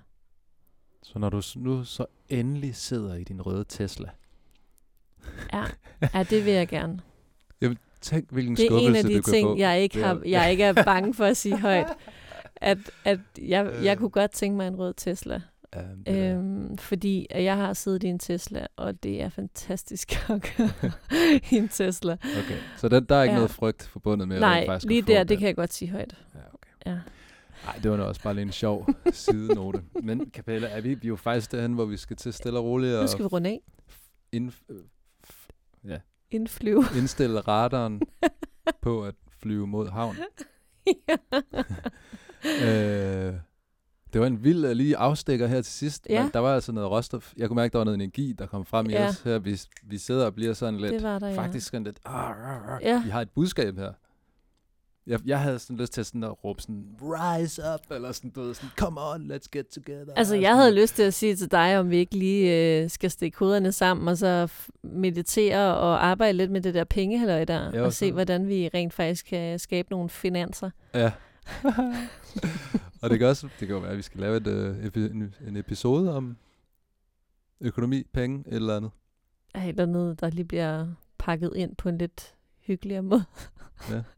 Så når du nu så endelig sidder i din røde Tesla, Ja, ja det vil jeg gerne. Tænk hvilken Det er skuffelse en af de du ting, få. jeg ikke, Det er- har, jeg ikke er bange for at sige højt. At, at jeg, jeg Øh. kunne godt tænke mig en rød Tesla. Ja, det er- Øhm, fordi at jeg har siddet i en Tesla, og det er fantastisk at køre i en Tesla. Okay, så den, der er ikke Ja. noget frygt forbundet med at Nej, rent faktisk at lige der, den. det kan jeg godt sige højt. Ja, okay. Ja. Nej, det var nu også bare lige en sjov sidenote. Men Capella, er vi, vi er jo faktisk derhen, hvor vi skal til stille og roligt Nu og skal vi runde af. ind, øh, f- Indflyve. indstille radaren på at flyve mod havn. øh, det var en vild øh, lige afstikker her til sidst. Ja. Men der var altså noget råstof. Jeg kunne mærke, der var noget energi, der kom frem i Ja. os her. Vi, vi sidder og bliver sådan lidt, det var der, ja. faktisk sådan lidt, "Arr, arr, arr." Ja. vi har et budskab her. Jeg, jeg havde sådan lyst til sådan at råbe sådan, rise up, eller sådan, du ved, sådan, come on, let's get together. Altså, jeg havde lyst til at sige til dig, om vi ikke lige øh, skal stikke hovederne sammen, og så meditere og arbejde lidt med det der pengehalløj der, Jo, og se, hvordan vi rent faktisk kan skabe nogle finanser. Ja. og det kan også, det kan jo være, at vi skal lave et, øh, epi- en, en episode om økonomi, penge, et eller andet. Ej, Eller noget, der lige bliver pakket ind på en lidt hyggeligere måde. Ja.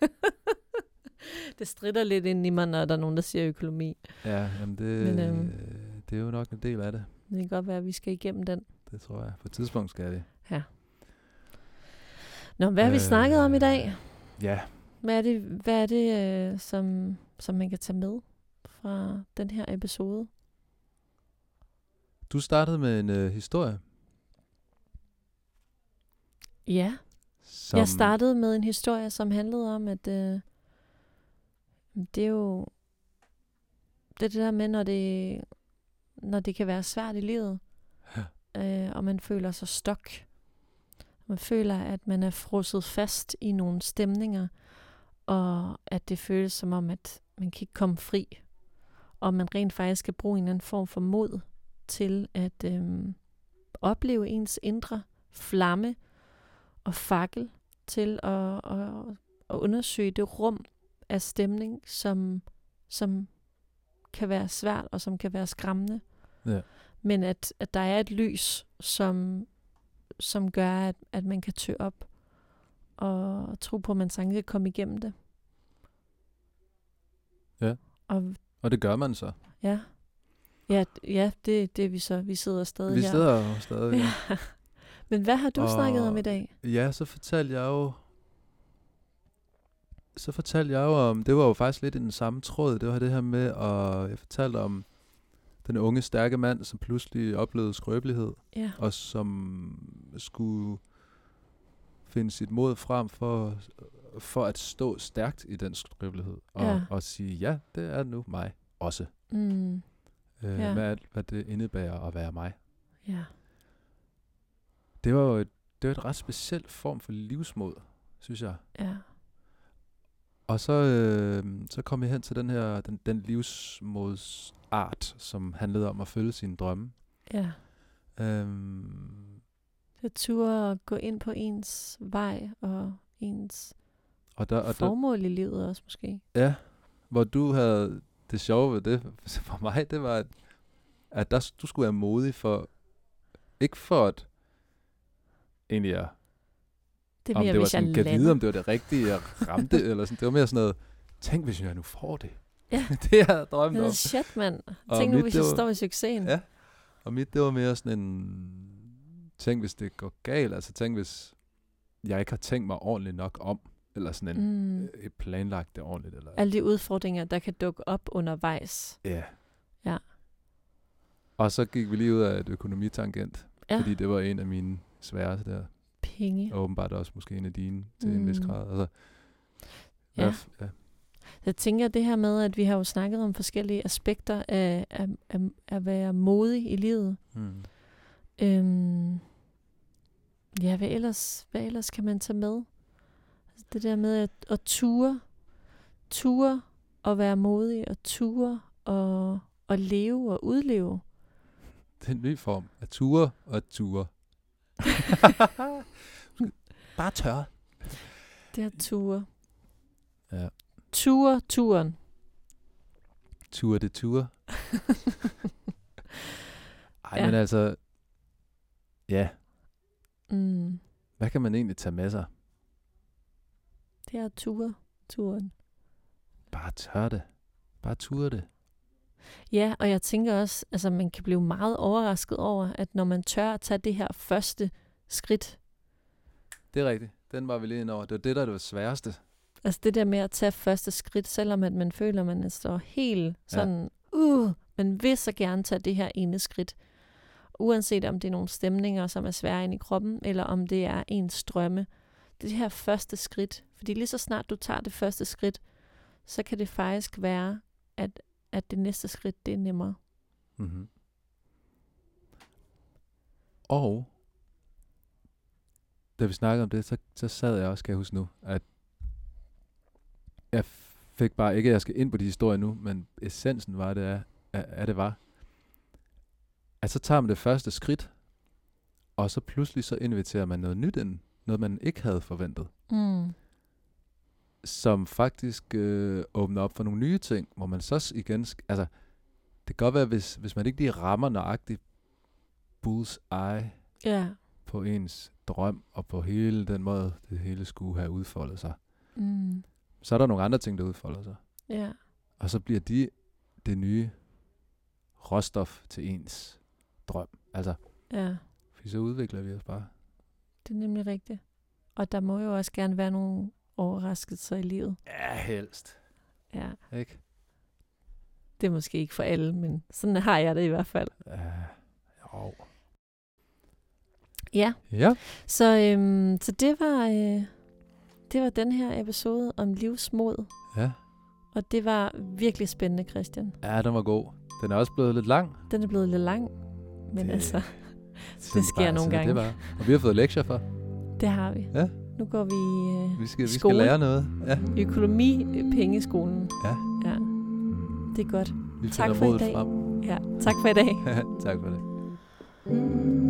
det strider lidt ind i mig, når der er nogen, der siger økonomi. Ja, jamen det, Men, øhm, øh, det er jo nok en del af det. Det kan godt være, at vi skal igennem den. Det tror jeg. På et tidspunkt skal det. Nå, hvad har vi Øh, snakket om i dag? Ja, Hvad er det, hvad er det øh, som, som man kan tage med fra den her episode? du startede med en øh, historie. Ja, Som, jeg startede med en historie, som handlede om, at øh, det er jo det, er det der med, når det, når det kan være svært i livet, øh, og man føler sig stok. Man føler, at man er frosset fast i nogle stemninger, og at det føles som om, at man kan ikke komme fri. Og man rent faktisk skal bruge en eller anden form for mod til at øh, opleve ens indre flamme, og fakkel til at, at, at undersøge det rum af stemning, som, som kan være svært og som kan være skræmmende. Ja. Men at, at der er et lys, som, som gør, at, at man kan tø op og tro på, at man sagtens kan komme igennem det. Ja. Og Og det gør man så. ja, ja, ja det, det er vi så. Vi sidder stadig Vi her. sidder jo stadig. Ja. Men hvad har du Og- snakket om i dag? ja, så fortalte jeg jo... Så fortalte jeg jo om... Det var jo faktisk lidt i den samme tråd. Det var det her med, at jeg fortalte om den unge, stærke mand, som pludselig oplevede skrøbelighed. Ja, og som skulle finde sit mod frem for, for at stå stærkt i den skrøbelighed. Og, Ja. og sige, ja, det er nu mig også. mm, Øh, Ja. med alt, hvad det indebærer at være mig. ja, Det var jo et, det var et ret specielt form for livsmod, synes jeg. ja, Og så, øh, så kom jeg hen til den her den, den livsmodsart, som handlede om at følge sine drømme. ja. Øhm, Det turde at gå ind på ens vej og ens og der, og der, formål i livet også måske. Ja, hvor du havde det sjove ved det for mig, det var, at, at der, du skulle være modig for, ikke for at egentlig at, Det er om mere, det var jeg sådan, kan vide, om det var det rigtige, jeg ramte, eller sådan, det var mere sådan noget, tænk hvis jeg nu får det. Ja. det jeg havde drømt Det om. er shit, mand. Tænk nu, mit, hvis det jeg var- står i succesen. Ja. Og mit, det var mere sådan en, tænk hvis det går galt, altså tænk hvis jeg ikke har tænkt mig ordentligt nok om, eller sådan en, Mm. mm. planlagt det ordentligt, eller Alle de udfordringer, der kan dukke op undervejs. Ja. Ja. Og så gik vi lige ud af et økonomitangent, Ja, fordi det var en af mine sværeste der. penge. Og åbenbart også måske en af dine til mm. en vis Mm. grad. Altså, Ja. ja. ja. Jeg tænker det her med, at vi har jo snakket om forskellige aspekter af, af, af, af at være modig i livet. Mm. Øhm, ja, hvad ellers, hvad ellers kan man tage med? Altså det der med at, at ture, ture og være modig, og ture og, og leve og udleve. Det er en ny form af ture og ture. Bare tør. Det er ture. Ja. Ture, turen. Ture det ture. Ej, Ja. ja. men altså, ja, Mm, hvad kan man egentlig tage med sig? det er ture, turen. Bare tør det. Bare ture det. Ja, og jeg tænker også, altså man kan blive meget overrasket over, at når man tør at tage det her første skridt, Det er rigtigt. Den var vi lige ind over. Det var det, der var det sværeste. altså det der med at tage første skridt, selvom at man føler, at man står helt sådan, ja. uh, man vil så gerne tage det her ene skridt. Uanset om det er nogle stemninger, som er svære ind i kroppen, eller om det er ens drømme. Det her første skridt, fordi lige så snart du tager det første skridt, så kan det faktisk være, at, at det næste skridt, det er nemmere. Mm-hmm. Og da vi snakkede om det, så, så sad jeg også, kan jeg huske nu, at jeg fik bare, ikke at jeg skal ind på de historier nu, men essensen var det, af, af det var, at så tager man det første skridt, og så pludselig så inviterer man noget nyt ind, noget man ikke havde forventet, Mm. Som faktisk øh, åbner op for nogle nye ting, hvor man så igen, altså, det kan godt være, hvis, hvis man ikke lige rammer nøjagtigt bull's eye Ja. på ens drøm, og på hele den måde, det hele skulle have udfoldet sig, Mm. så er der nogle andre ting, der udfolder sig. Ja. Og så bliver de det nye råstof til ens drøm. Altså, Ja. fordi så udvikler vi os bare. Det er nemlig rigtigt. Og der må jo også gerne være nogle overraskelser i livet. Ja, helst. Ja. Ikke? Det er måske ikke for alle, men sådan har jeg det i hvert fald. Ja, jo. Ja, Ja. så, øhm, så det var øh, det var den her episode om livsmod. Ja. Og det var virkelig spændende, Christian. Ja, den var god. Den er også blevet lidt lang. Den er blevet lidt lang, men Det- altså, Sådan sker bare- nogle gange. Det bare. Og vi har fået lektier for. det har vi. Ja. Nu går vi øh, Vi skal, vi skal lære noget. Ja. økonomi-pengeskolen. Ja. Ja, det er godt. Vi Tak for i dag. frem. Ja, tak for i dag. tak for det. Mm.